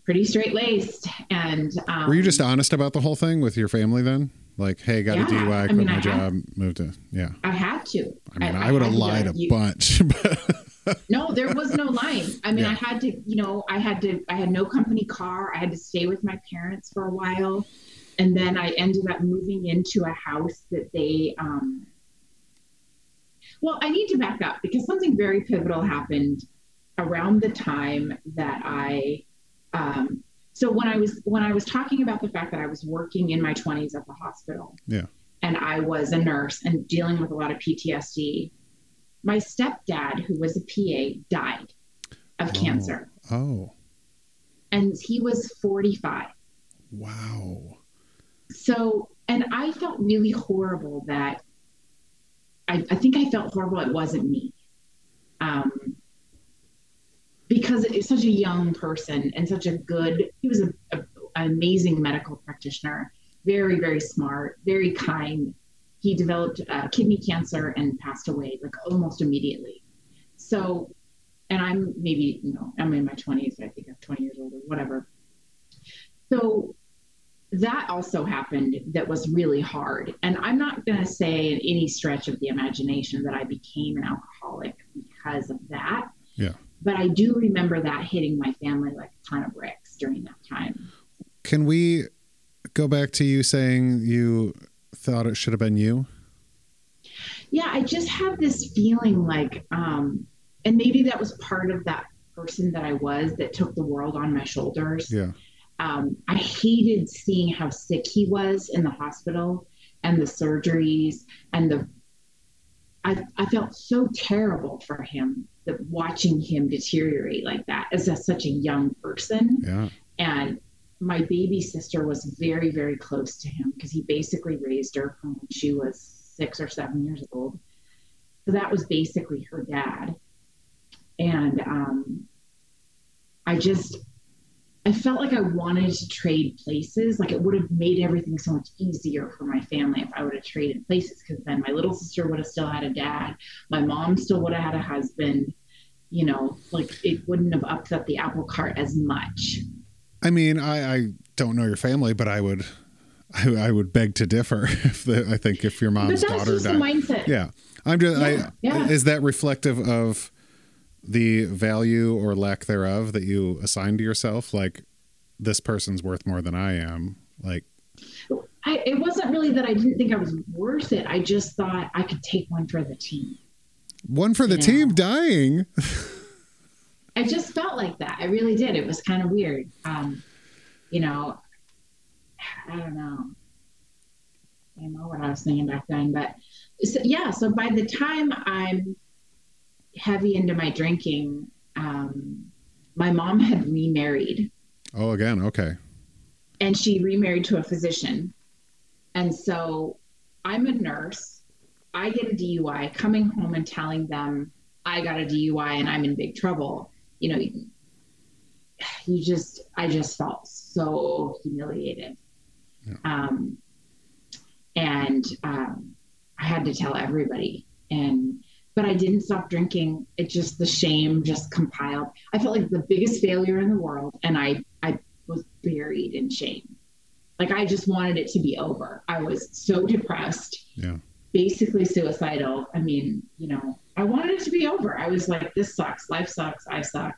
pretty straight laced and um, Were you just honest about the whole thing with your family then? Like, hey, got a Yeah, DUI, I quit mean, my I job, moved to yeah. I had to. I mean, I, would have lied a You- bunch. [LAUGHS] But No, there was no lying. I mean, Yeah. I had to, you know, I had to, I had no company car. I had to stay with my parents for a while. And then I ended up moving into a house that they, um, well, I need to back up because something very pivotal happened around the time that I, um, so when I was when I was talking about the fact that I was working in my 20s at the hospital, Yeah. and I was a nurse and dealing with a lot of PTSD, my stepdad, who was a PA, died of cancer, oh, and he was 45. wow. So, and I felt really horrible that I, I think I felt horrible it wasn't me. Um, because it's such a young person and such a good, he was a, a, an amazing medical practitioner, very, very smart, very kind. He developed uh, kidney cancer and passed away like almost immediately. So, and I'm maybe, you know, I'm in my 20s, I think I'm 20 years old or whatever. So that also happened that was really hard. And I'm not going to say in any stretch of the imagination that I became an alcoholic because of that. Yeah. But I do remember that hitting my family like a ton of bricks during that time. Can we go back to you saying you thought it should have been you? Yeah, I just have this feeling like, um, and maybe that was part of that person that I was that took the world on my shoulders. Yeah. um, I hated seeing how sick he was in the hospital and the surgeries and the. I, I felt so terrible for him that watching him deteriorate like that as a, such a young person. Yeah. And my baby sister was very, very close to him because he basically raised her from when she was six or seven years old. So that was basically her dad. And um, I just, I felt like I wanted to trade places. Like it would have made everything so much easier for my family if I would have traded places because then my little sister would have still had a dad. My mom still would have had a husband. You know, like it wouldn't have upset the apple cart as much. I mean, I, I don't know your family, but I would, I, I would beg to differ. [LAUGHS] If the, I think if your But mom's that's daughter just the mindset. yeah, I'm just, Yeah, I, yeah. is that reflective of the value or lack thereof that you assign to yourself? Like, this person's worth more than I am. Like, I, it wasn't really that I didn't think I was worth it. I just thought I could take one for the team. one for the Yeah. team dying. [LAUGHS] I just felt like that. I really did. It was kind of weird. Um, you know, I don't know. I don't know what I was thinking back then, but so, yeah. So by the time I'm heavy into my drinking, um, my mom had remarried, Oh, again. Okay. and she remarried to a physician, and so I'm a nurse. I get a DUI, coming home and telling them I got a DUI and I'm in big trouble. You know, you just, I just felt so humiliated. Yeah. Um, and um, I had to tell everybody. And, but I didn't stop drinking. It just, the shame just compiled. I felt like the biggest failure in the world. And I, I was buried in shame. Like I just wanted it to be over. I was so depressed Yeah. basically suicidal. I mean, you know, I wanted it to be over. I was like, this sucks. Life sucks. I suck.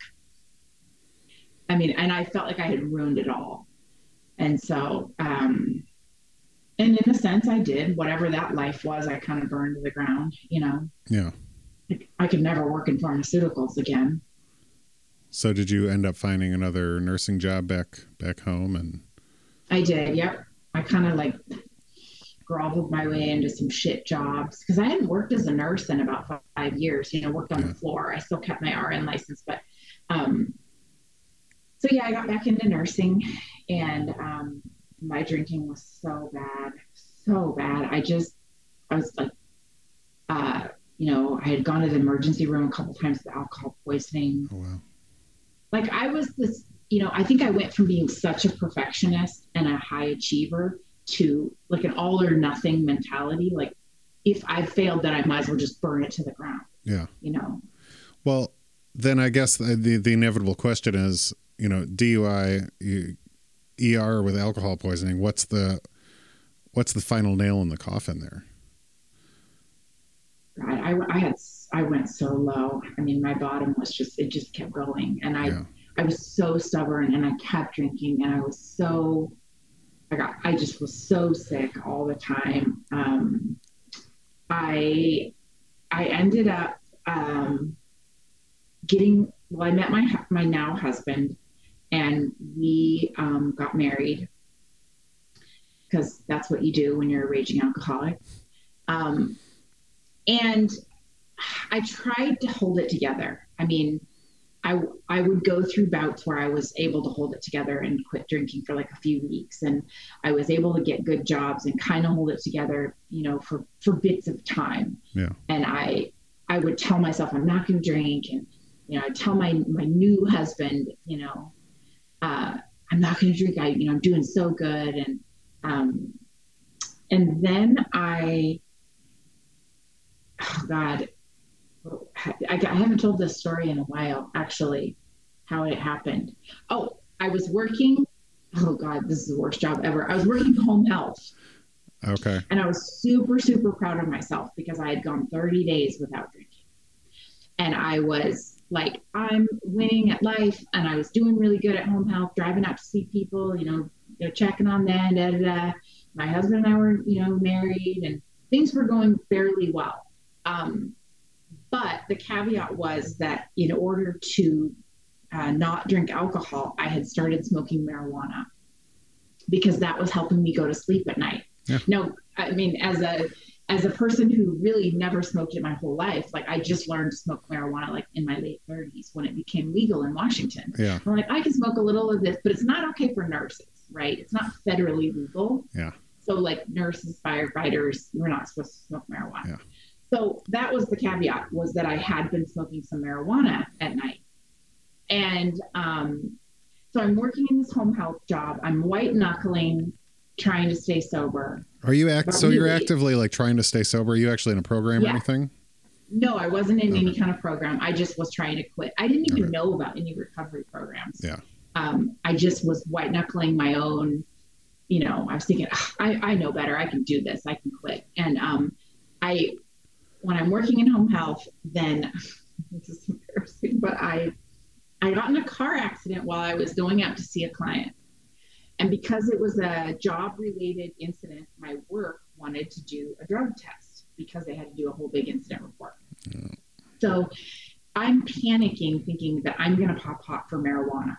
I mean, and I felt like I had ruined it all. And so, um, and in a sense, I did. Whatever that life was, I kind of burned to the ground. You know, Yeah. Like, I could never work in pharmaceuticals again. So did you end up finding another nursing job back back home and I did. Yep. I kind of like groveled my way into some shit jobs because I hadn't worked as a nurse in about five years. You know, worked on Yeah. the floor. I still kept my RN license, but um, so yeah, I got back into nursing, and um, my drinking was so bad, so bad. I just, I was like, uh, you know, I had gone to the emergency room a couple times with alcohol poisoning oh wow. like I was this, you know, I think I went from being such a perfectionist and a high achiever to like an all or nothing mentality. Like if I failed, then I might as well just burn it to the ground, Yeah. you know? Well, then I guess the the, the inevitable question is, you know, DUI, you, ER with alcohol poisoning. What's the what's the final nail in the coffin there? I, I had, I went so low. I mean, my bottom was just, it just kept going. And I, Yeah. I was so stubborn and I kept drinking and I was so, I got, I just was so sick all the time. Um, I, I ended up, um, getting, well, I met my, my now husband and we, um, got married because that's what you do when you're a raging alcoholic. Um, and I tried to hold it together. I mean, I I would go through bouts where I was able to hold it together and quit drinking for like a few weeks, and I was able to get good jobs and kind of hold it together, you know, for for bits of time. Yeah. And I I would tell myself I'm not going to drink, and you know, I tell my my new husband, you know, uh, I'm not going to drink. I you know I'm doing so good, and um, and then I oh God, I, I haven't told this story in a while, actually, how it happened. Oh, I was working. Oh God, this is the worst job ever. I was working home health, Okay. and I was super, super proud of myself because I had gone 30 days without drinking, and I was like, I'm winning at life, and I was doing really good at home health, driving out to see people, you know, you know checking on them. Da, da, da. My husband and I were, you know, married, and things were going fairly well. Um, but the caveat was that in order to uh, not drink alcohol, I had started smoking marijuana because that was helping me go to sleep at night. Yeah. No, I mean, as a as a person who really never smoked in my whole life, like I just learned to smoke marijuana like in my late 30s when it became legal in Washington. Yeah. I'm like, I can smoke a little of this, but it's not okay for nurses, right? It's not federally legal. Yeah. So like nurses, firefighters, we're not supposed to smoke marijuana. Yeah. So that was the caveat was that I had been smoking some marijuana at night. And um, so I'm working in this home health job. I'm white knuckling, trying to stay sober. Are you act? But So you're actively like trying to stay sober. Are you actually in a program or anything? No, I wasn't in any kind of program. I just was trying to quit. I didn't even Okay. know about any recovery programs. Yeah. Um, I just was white knuckling my own. You know, I was thinking, "Ah, I, I know better. I can do this. I can quit. And um, I, when I'm working in home health, then [LAUGHS] this is embarrassing. but I I got in a car accident while I was going out to see a client. And because it was a job related incident, my work wanted to do a drug test because they had to do a whole big incident report. So I'm panicking, thinking that I'm going to pop hot for marijuana.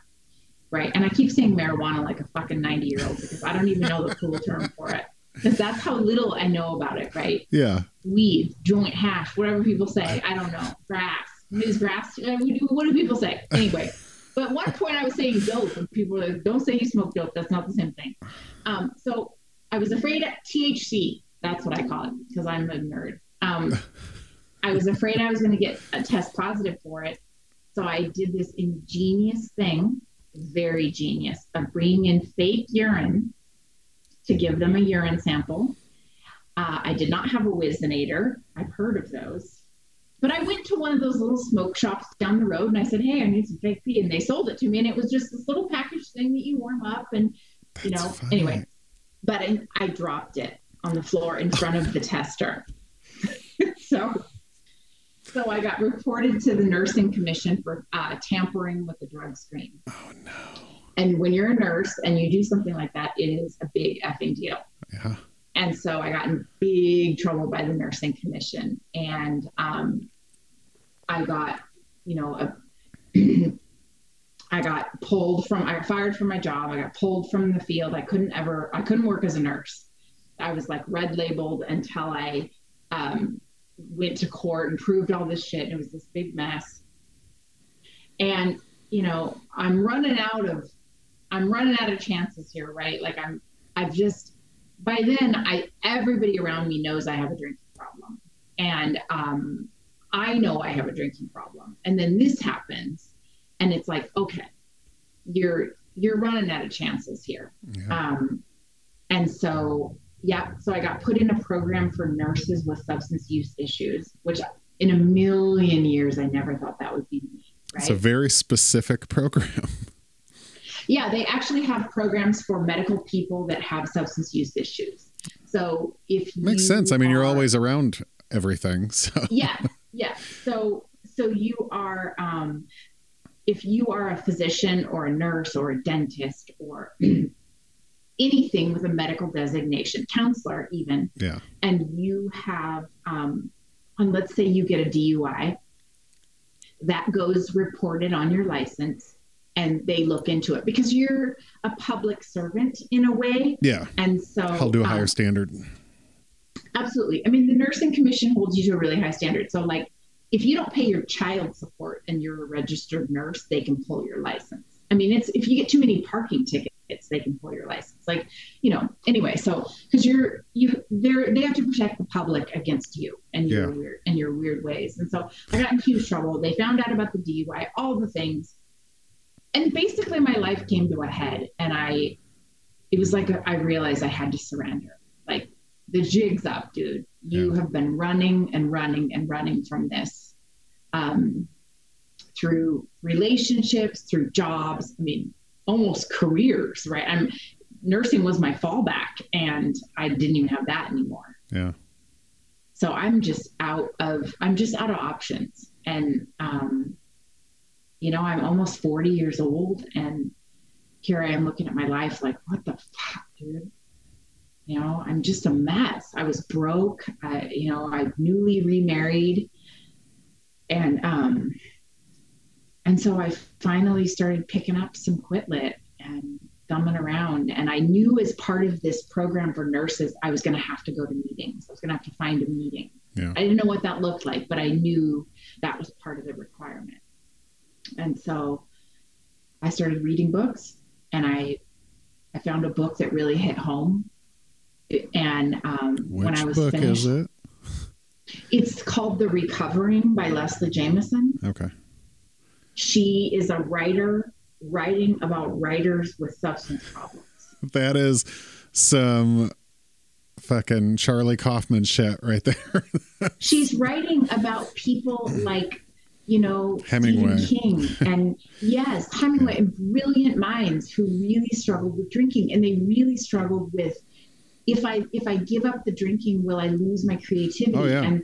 Right. And I keep saying marijuana like a fucking 90 year old because I don't even know the cool term for it. Because that's how little I know about it. Right. Yeah. Weed, joint hash, whatever people say. I don't know. Grass. Is grass. uh, What do people say? Anyway. [LAUGHS] But at one point I was saying dope, and people were like, don't say you smoke dope. That's not the same thing. Um, so I was afraid of THC. That's what I call it because I'm a nerd. Um, [LAUGHS] I was afraid I was going to get a test positive for it. So I did this ingenious thing, very genius, of bringing in fake urine to give them a urine sample. Uh, I did not have a Whizzinator. I've heard of those. But I went to one of those little smoke shops down the road and I said, Hey, I need some fake pee. And they sold it to me. And it was just this little package thing that you warm up. And, you know, funny. anyway. But I, I dropped it on the floor in front of the tester. [LAUGHS] so, so I got reported to the nursing commission for uh, tampering with the drug screen. Oh no. And when you're a nurse and you do something like that, it is a big effing deal. Yeah. And so I got in big trouble by the nursing commission. And um, I got, you know, a, [CLEARS THROAT] I got pulled from, I got fired from my job. I got pulled from the field. I couldn't ever, I couldn't work as a nurse. I was like red labeled until I um, went to court and proved all this shit. It was this big mess. And, you know, I'm running out of, I'm running out of chances here, right? Like I'm, I've just, by then I everybody around me knows I have a drinking problem. And um, I know I have a drinking problem. And then this happens and it's like, okay, you're you're running out of chances here. Yeah. Um, and so yeah, so I got put in a program for nurses with substance use issues, which in a million years I never thought that would be me. Right. It's a very specific program. [LAUGHS] Yeah, they actually have programs for medical people that have substance use issues. So if Makes sense. I mean, you're always around everything. [LAUGHS] So yeah, yeah. So so you are um, if you are a physician or a nurse or a dentist or [CLEARS THROAT] anything with a medical designation, counselor even, yeah. and you have um, and let's say you get a DUI, that goes reported on your license and they look into it because you're a public servant in a way. Yeah. And so I'll do a higher um, standard. Absolutely. I mean, the nursing commission holds you to a really high standard. So, like, if you don't pay your child support and you're a registered nurse, they can pull your license. I mean, it's if you get too many parking tickets, they can pull your license. Like, you know. Anyway, so because you're you, they're they have to protect the public against you and your Yeah. weird and your weird ways. And so I got in huge trouble. They found out about the DUI, all the things, and basically my life came to a head. And I, it was like I realized I had to surrender. Like the jig's up, dude. You Yeah. have been running and running and running from this um, through relationships, through jobs. I mean, almost careers, right? I'm nursing was my fallback, and I didn't even have that anymore. Yeah. So I'm just out of I'm just out of options, and um, you know, I'm almost 40 years old, and here I am looking at my life like, what the fuck, dude? You know, I'm just a mess. I was broke. I, you know, I newly remarried, and um, and so I finally started picking up some Quit lit and thumbing around. And I knew as part of this program for nurses, I was going to have to go to meetings. I was going to have to find a meeting. Yeah. I didn't know what that looked like, but I knew that was part of the requirement. And so I started reading books and I I found a book that really hit home. And um, when I was book finished, is it? it's called The Recovering by Leslie Jamison. Okay. She is a writer writing about writers with substance problems. That is some fucking Charlie Kaufman shit right there. [LAUGHS] She's writing about people like, you know, Hemingway. Stephen King and [LAUGHS] yes, Hemingway and brilliant minds who really struggled with drinking and they really struggled with if I if I give up the drinking, will I lose my creativity? Oh, yeah. And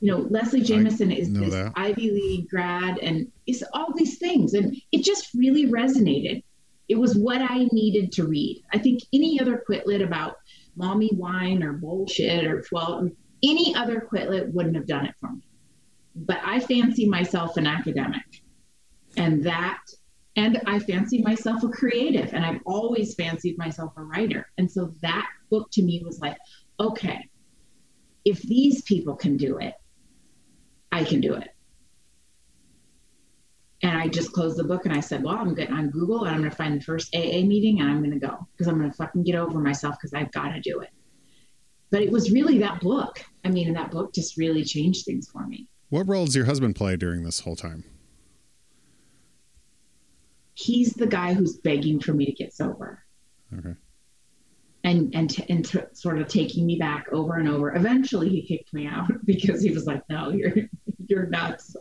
you know, Leslie Jamison is this that. Ivy League grad and it's all these things. And it just really resonated. It was what I needed to read. I think any other quit lit about mommy wine or bullshit or 12, any other quit lit wouldn't have done it for me. But I fancy myself an academic. And that, and I fancy myself a creative. And I've always fancied myself a writer. And so that book to me was like, okay, if these people can do it, I can do it. And I just closed the book and I said, well, I'm getting on Google and I'm going to find the first AA meeting and I'm going to go because I'm going to fucking get over myself because I've got to do it. But it was really that book. I mean, that book just really changed things for me. What role does your husband play during this whole time? He's the guy who's begging for me to get sober. Okay. and and t- and t- sort of taking me back over and over. Eventually, he kicked me out [LAUGHS] because he was like, "No, you're you're nuts."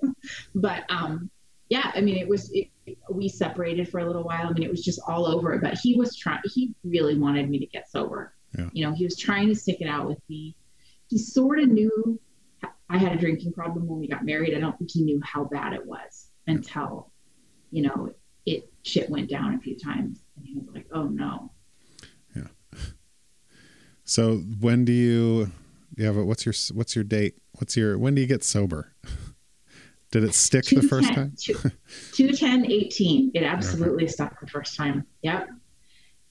But um, yeah, I mean, it was it, we separated for a little while. I mean, it was just all over. But he was trying. He really wanted me to get sober. Yeah. You know, he was trying to stick it out with me. He sort of knew I had a drinking problem when we got married. I don't think he knew how bad it was until, you know, it shit went down a few times, and he was like, "Oh no." Yeah. So when do you? Yeah, but what's your what's your date? What's your when do you get sober? [LAUGHS] Did it stick the first time? two- 210 18 it absolutely stuck the first time yep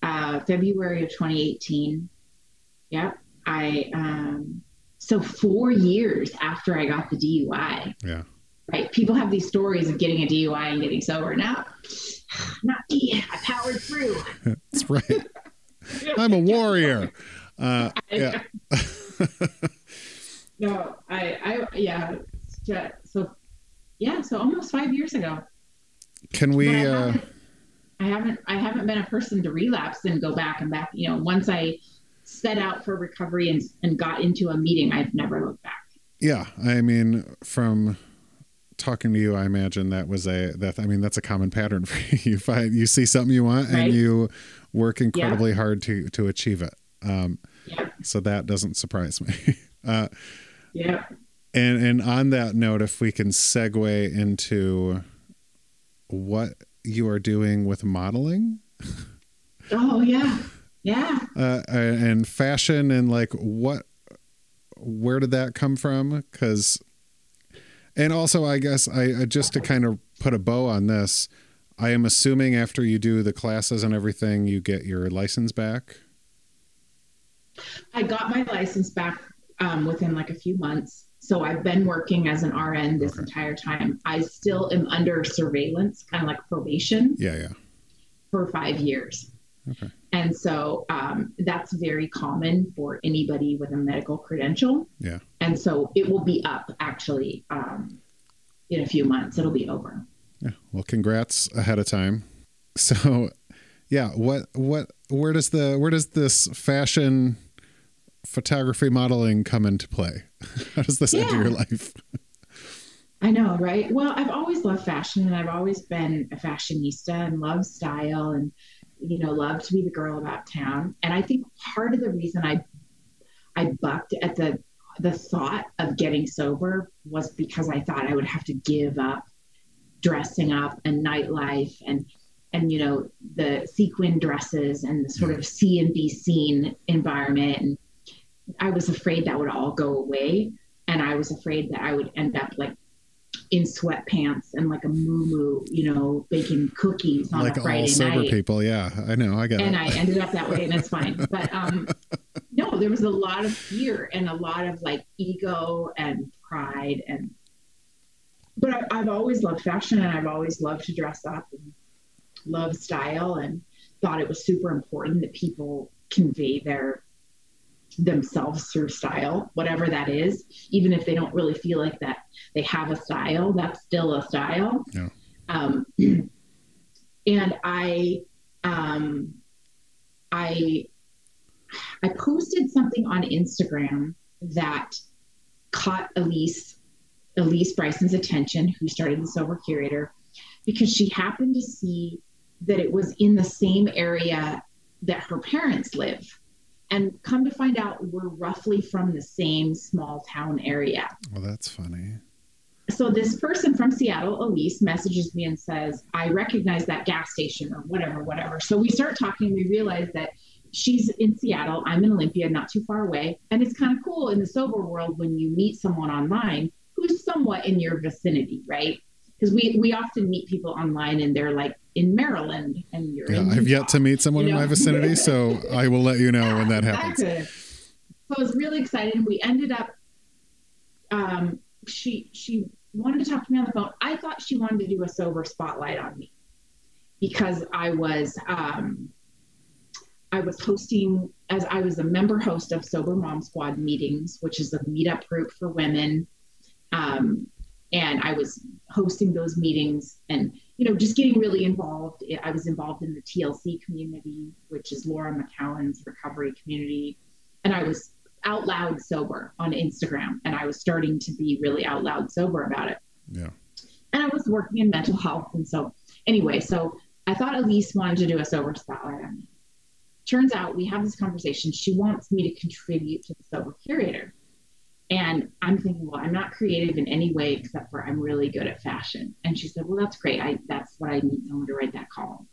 uh, february of 2018 yep i um, so four years after i got the dui Yeah. right people have these stories of getting a dui and getting sober now [SIGHS] not me i powered through [LAUGHS] That's right. [LAUGHS] I'm a warrior. Uh, [LAUGHS] yeah. no i i yeah so- yeah so almost five years ago Can we? I Uh, haven't- I haven't I haven't been a person to relapse and go back and back. You know, once I set out for recovery and and got into a meeting, I've never looked back. yeah. I mean, from talking to you, I imagine that was a that. I mean, that's a common pattern [LAUGHS] for you. You find you see something you want Right. and you work incredibly hard to to achieve it. Um, Yeah, so that doesn't surprise me. [LAUGHS] Uh, yeah. And and on that note, if we can segue into what you are doing with modeling [LAUGHS] Oh yeah, yeah. uh, and fashion and like what where did that come from because and also i guess I, I just to kind of put a bow on this i am assuming after you do the classes and everything you get your license back I got my license back um, within like a few months. So I've been working as an RN this Okay. entire time. I still am under surveillance, kind of like probation. yeah yeah for five years. Okay. And so um, that's very common for anybody with a medical credential. Yeah. And so it will be up actually um, in a few months. It'll be over. Yeah. Well, congrats ahead of time. So, yeah, what what where does the where does this fashion photography modeling come into play? [LAUGHS] How does this enter your life? I know, right? Well, I've always loved fashion and I've always been a fashionista and love style and, you know, love to be the girl about town. And I think part of the reason I I bucked at the the thought of getting sober was because I thought I would have to give up dressing up and nightlife and and you know the sequin dresses and the sort of mm-hmm. see and be seen environment. And I was afraid that would all go away. And I was afraid that I would end up like in sweatpants and like a moo you know, baking cookies on like a all sober night people, yeah, I know, I got and it. I ended up that way, and it's fine. [LAUGHS] But um, no, there was a lot of fear and a lot of like ego and pride, and but I, I've always loved fashion, and I've always loved to dress up and love style, and thought it was super important that people convey their themselves through style, whatever that is, even if they don't really feel like that they have a style, that's still a style. Yeah. Um, [CLEARS THROAT] and I, um, I, I posted something on Instagram that caught Elise, Elise Bryson's attention, who started the Sober Curator, because she happened to see that it was in the same area that her parents live. And come to find out, we're roughly from the same small town area. Well, that's funny. So this person from Seattle, Elise, messages me and says, I recognize that gas station or whatever, whatever. So we start talking. We realize that she's in Seattle. I'm in Olympia, not too far away. And it's kind of cool in the sober world when you meet someone online who's somewhat in your vicinity, right? Because we, we often meet people online and they're like in Maryland and you're yeah, I've yet to meet someone you know? in my vicinity, so [LAUGHS] I will let you know yeah, when that happens. Exactly. So I was really excited. And we ended up um, she she wanted to talk to me on the phone. I thought she wanted to do a sober spotlight on me because I was um, I was hosting as I was a member host of Sober Mom Squad meetings, which is a meetup group for women. Um, and I was hosting those meetings and you know just getting really involved. I was involved in the TLC community, which is Laura McKowen's recovery community, and I was out loud sober on Instagram, and I was starting to be really out loud sober about it. Yeah. And I was working in mental health, and so anyway, so I thought Elise wanted to do a sober spotlight on me. Turns out we have this conversation. She wants me to contribute to the sober curator. And I'm thinking, well, I'm not creative in any way except for I'm really good at fashion. And she said, well, that's great. I that's what I need someone to write that column.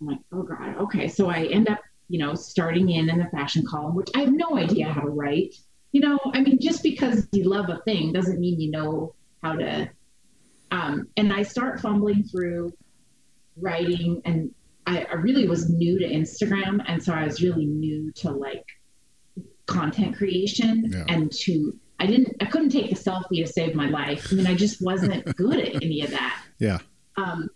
I'm like, oh God, okay. So I end up you know, starting in in the fashion column, which I have no idea how to write. You know, I mean, just because you love a thing doesn't mean you know how to. Um, and I start fumbling through writing, and I, I really was new to Instagram, and so I was really new to like content creation yeah. and to I didn't I couldn't take a selfie to save my life. I mean, I just wasn't [LAUGHS] good at any of that. Yeah. Um,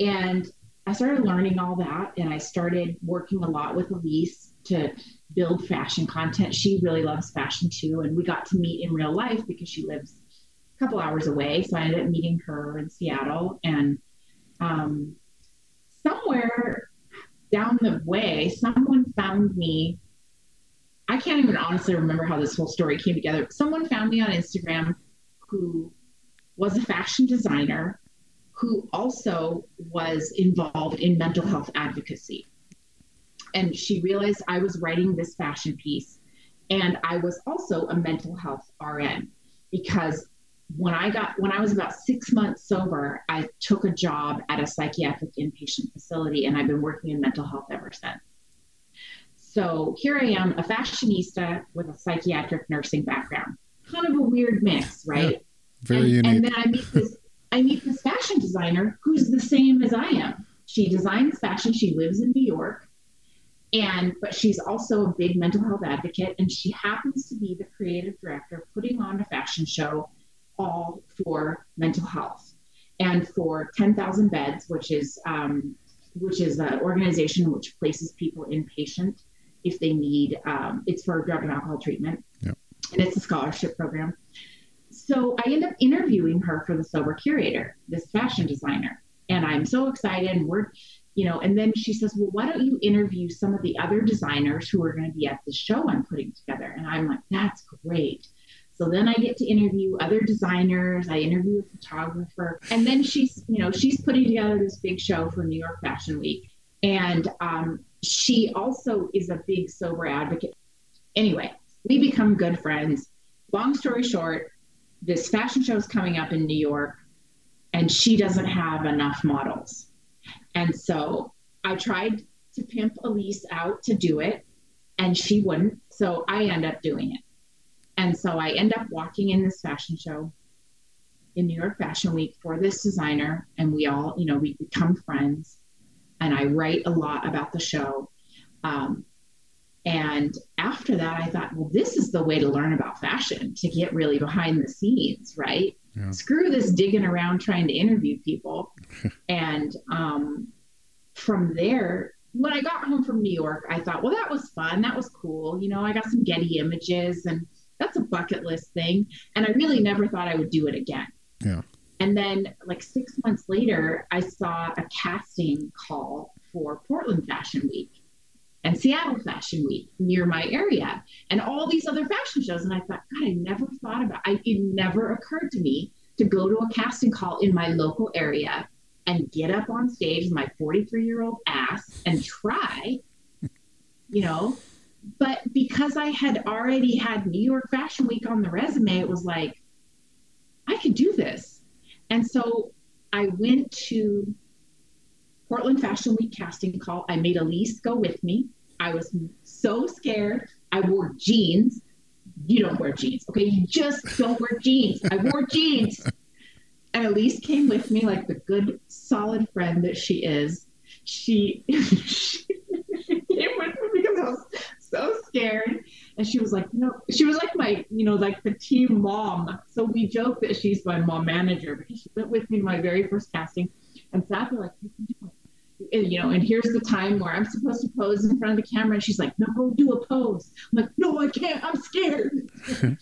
and I started learning all that and I started working a lot with Elise to build fashion content. She really loves fashion too. And we got to meet in real life because she lives a couple hours away. So I ended up meeting her in Seattle. And um, somewhere down the way, someone found me. I can't even honestly remember how this whole story came together. Someone found me on Instagram who was a fashion designer who also was involved in mental health advocacy. And she realized I was writing this fashion piece, and I was also a mental health RN because when I got when I was about six months sober, I took a job at a psychiatric inpatient facility, and I've been working in mental health ever since. So here I am, a fashionista with a psychiatric nursing background. Kind of a weird mix, right? Yeah, very and, unique. And then I meet this I meet this fashion designer who's the same as I am. She designs fashion. She lives in New York. And but she's also a big mental health advocate, and she happens to be the creative director putting on a fashion show all for mental health and for 10,000 beds, which is um, which is an organization which places people inpatient if they need. Um, it's for drug and alcohol treatment, yep. and it's a scholarship program so I end up interviewing her for the sober curator, this fashion designer. And I'm so excited. And we're, you know, and then she says, Well, why don't you interview some of the other designers who are going to be at the show I'm putting together? And I'm like, That's great. So then I get to interview other designers. I interview a photographer. And then she's, you know, she's putting together this big show for New York Fashion Week. And um, she also is a big sober advocate. Anyway, we become good friends. Long story short, this fashion show is coming up in New York and she doesn't have enough models. And so I tried to pimp Elise out to do it and she wouldn't. So I end up doing it. And so I end up walking in this fashion show in New York Fashion Week for this designer. And we all, you know, we become friends. And I write a lot about the show. Um, and after that, I thought, well, this is the way to learn about fashion to get really behind the scenes, right? Yeah. Screw this digging around trying to interview people. [LAUGHS] and um, from there, when I got home from New York, I thought, well, that was fun. That was cool. You know, I got some Getty images and that's a bucket list thing. And I really never thought I would do it again. Yeah. And then, like six months later, I saw a casting call for Portland Fashion Week and Seattle Fashion Week near my area and all these other fashion shows. And I thought, God, I never thought about I, it never occurred to me to go to a casting call in my local area and get up on stage with my 43 year old ass and try, you know, but because I had already had New York Fashion Week on the resume, it was like, I could do this. And so I went to Portland Fashion Week casting call. I made Elise go with me. I was so scared. I wore jeans. You don't wear jeans, okay? You just don't wear jeans. I wore jeans. And Elise came with me like the good, solid friend that she is. She, [LAUGHS] she came with me because I was so scared. And she was like, you know, she was like my, you know, like the team mom. So we joke that she's my mom manager because she went with me to my very first casting and sat there like, you can do it. And, you know, and here's the time where I'm supposed to pose in front of the camera. And she's like, no, go do a pose. I'm like, no, I can't. I'm scared. [LAUGHS]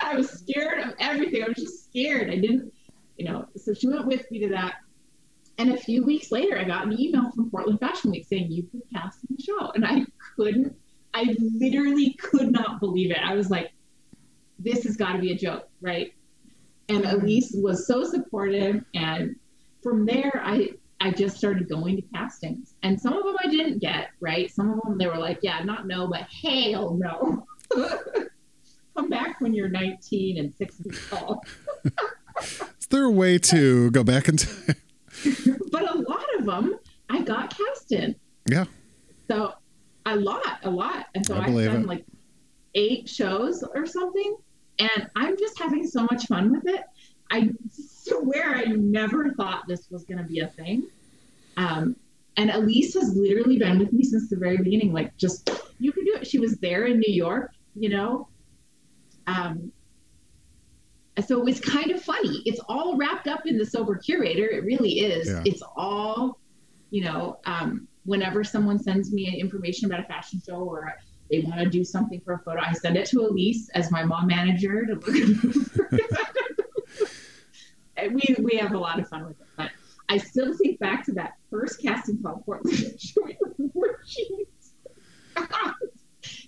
I was scared of everything. I was just scared. I didn't, you know, so she went with me to that. And a few weeks later, I got an email from Portland Fashion Week saying, you could cast in the show. And I couldn't, I literally could not believe it. I was like, this has got to be a joke, right? And mm-hmm. Elise was so supportive. And from there, I, I just started going to castings. And some of them I didn't get, right? Some of them they were like, yeah, not no, but hell no. [LAUGHS] Come back when you're 19 and six feet tall. Is there a way to go back in time? [LAUGHS] but a lot of them I got cast in. Yeah. So a lot, a lot. And so I I've done it. like eight shows or something. And I'm just having so much fun with it. I swear I never thought this was going to be a thing. Um, and Elise has literally been with me since the very beginning. Like, just you can do it. She was there in New York, you know. Um, so it was kind of funny. It's all wrapped up in the sober curator. It really is. Yeah. It's all, you know, um, whenever someone sends me information about a fashion show or they want to do something for a photo, I send it to Elise as my mom manager to look at [LAUGHS] we we have a lot of fun with it. But I still think back to that first casting call Portland Fashion Week wore jeans.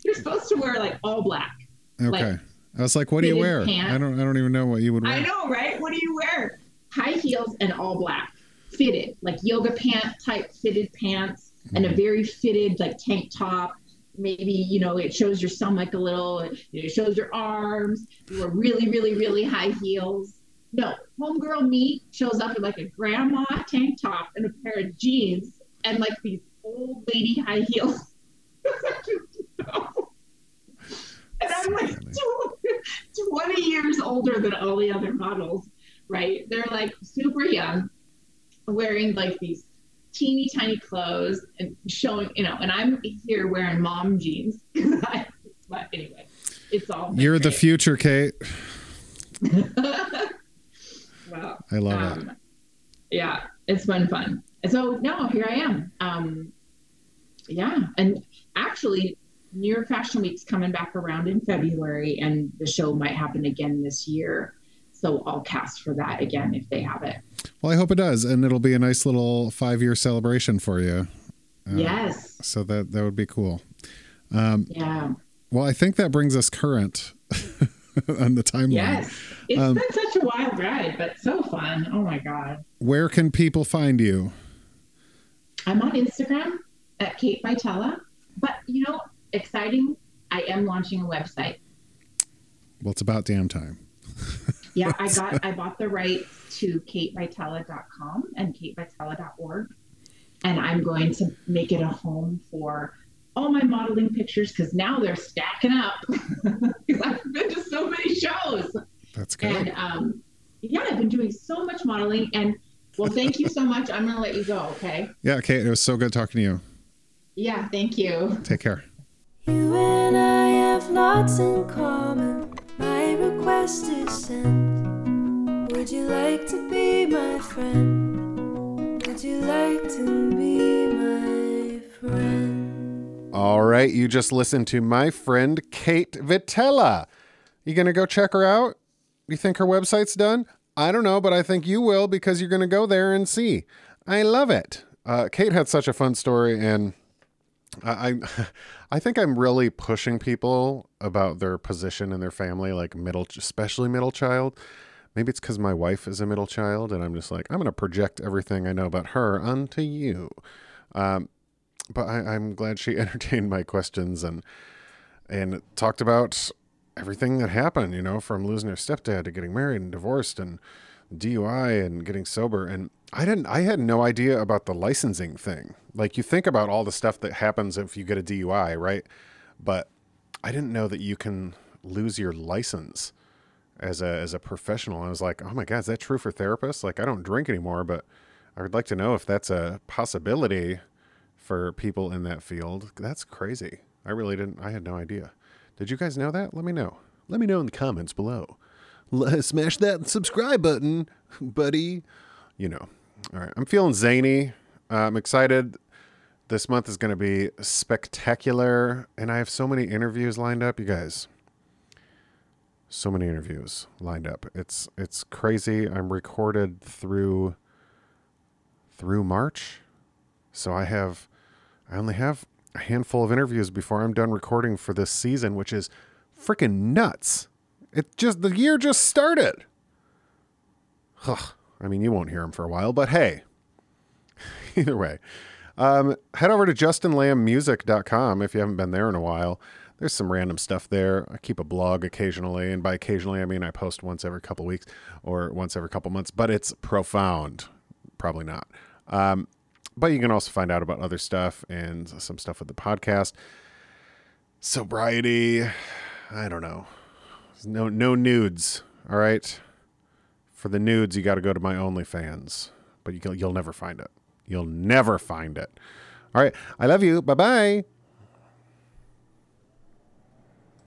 You're supposed to wear like all black. Okay. Like, I was like, what do you wear? pants. I don't I don't even know what you would wear. I know, right? What do you wear? High heels and all black, fitted, like yoga pant type fitted pants, and a mm-hmm. very fitted like tank top. Maybe you know it shows your stomach a little. It shows your arms. You wear really, really, really high heels. No, homegirl me shows up in like a grandma tank top and a pair of jeans and like these old lady high heels. [LAUGHS] and I'm like 20 years older than all the other models, right? They're like super young, wearing like these teeny tiny clothes and showing, you know, and I'm here wearing mom jeans. [LAUGHS] but anyway, it's all. You're the future, Kate. [LAUGHS] Wow. I love it. Um, yeah, it's been fun. So now here I am. Um, yeah, and actually, New York Fashion Week's coming back around in February, and the show might happen again this year. So I'll cast for that again if they have it. Well, I hope it does, and it'll be a nice little five year celebration for you. Uh, yes. So that that would be cool. Yeah. Well, I think that brings us current [LAUGHS] on the timeline. Yes. It's Um, been such a wild ride, but so fun. Oh my god. Where can people find you? I'm on Instagram at Kate Vitella, but you know, exciting. I am launching a website. Well, it's about damn time. [LAUGHS] Yeah, I got I bought the rights to katevitella.com and katevitella.org. And I'm going to make it a home for all my modeling pictures because now they're stacking up. Because [LAUGHS] I've been to so many shows. That's good. And um, yeah, I've been doing so much modeling. And well, thank you so much. I'm going to let you go. Okay. yeah, Kate, it was so good talking to you. Yeah, thank you. Take care. You and I have lots in common. My request is sent. Would you like to be my friend? Would you like to be my friend? All right, you just listened to my friend Kate Vitella. You gonna go check her out? You think her website's done? I don't know, but I think you will because you're gonna go there and see. I love it. Uh, Kate had such a fun story, and I, [LAUGHS] I, think I'm really pushing people about their position in their family, like middle, especially middle child. Maybe it's because my wife is a middle child, and I'm just like, I'm gonna project everything I know about her onto you. Um, but I, I'm glad she [LAUGHS] entertained my questions and and talked about everything that happened, you know, from losing her stepdad to getting married and divorced and DUI and getting sober. And I didn't, I had no idea about the licensing thing. Like you think about all the stuff that happens if you get a DUI, right? But I didn't know that you can lose your license as a as a professional. I was like, oh my god, is that true for therapists? Like I don't drink anymore, but I would like to know if that's a possibility for people in that field. That's crazy. I really didn't. I had no idea. Did you guys know that? Let me know. Let me know in the comments below. Smash that subscribe button, buddy. You know. All right. I'm feeling zany. Uh, I'm excited. This month is going to be spectacular, and I have so many interviews lined up, you guys. So many interviews lined up. It's it's crazy. I'm recorded through through March, so I have I only have a handful of interviews before I'm done recording for this season, which is freaking nuts. It just the year just started. Ugh. I mean, you won't hear him for a while, but hey, [LAUGHS] either way, um, head over to justinlambmusic.com if you haven't been there in a while. There's some random stuff there. I keep a blog occasionally, and by occasionally I mean I post once every couple weeks or once every couple months, but it's profound. Probably not. Um, but you can also find out about other stuff and some stuff with the podcast. Sobriety, I don't know. No, no nudes. All right. For the nudes, you got to go to my OnlyFans, but you, you'll never find it. You'll never find it. All right. I love you. Bye bye.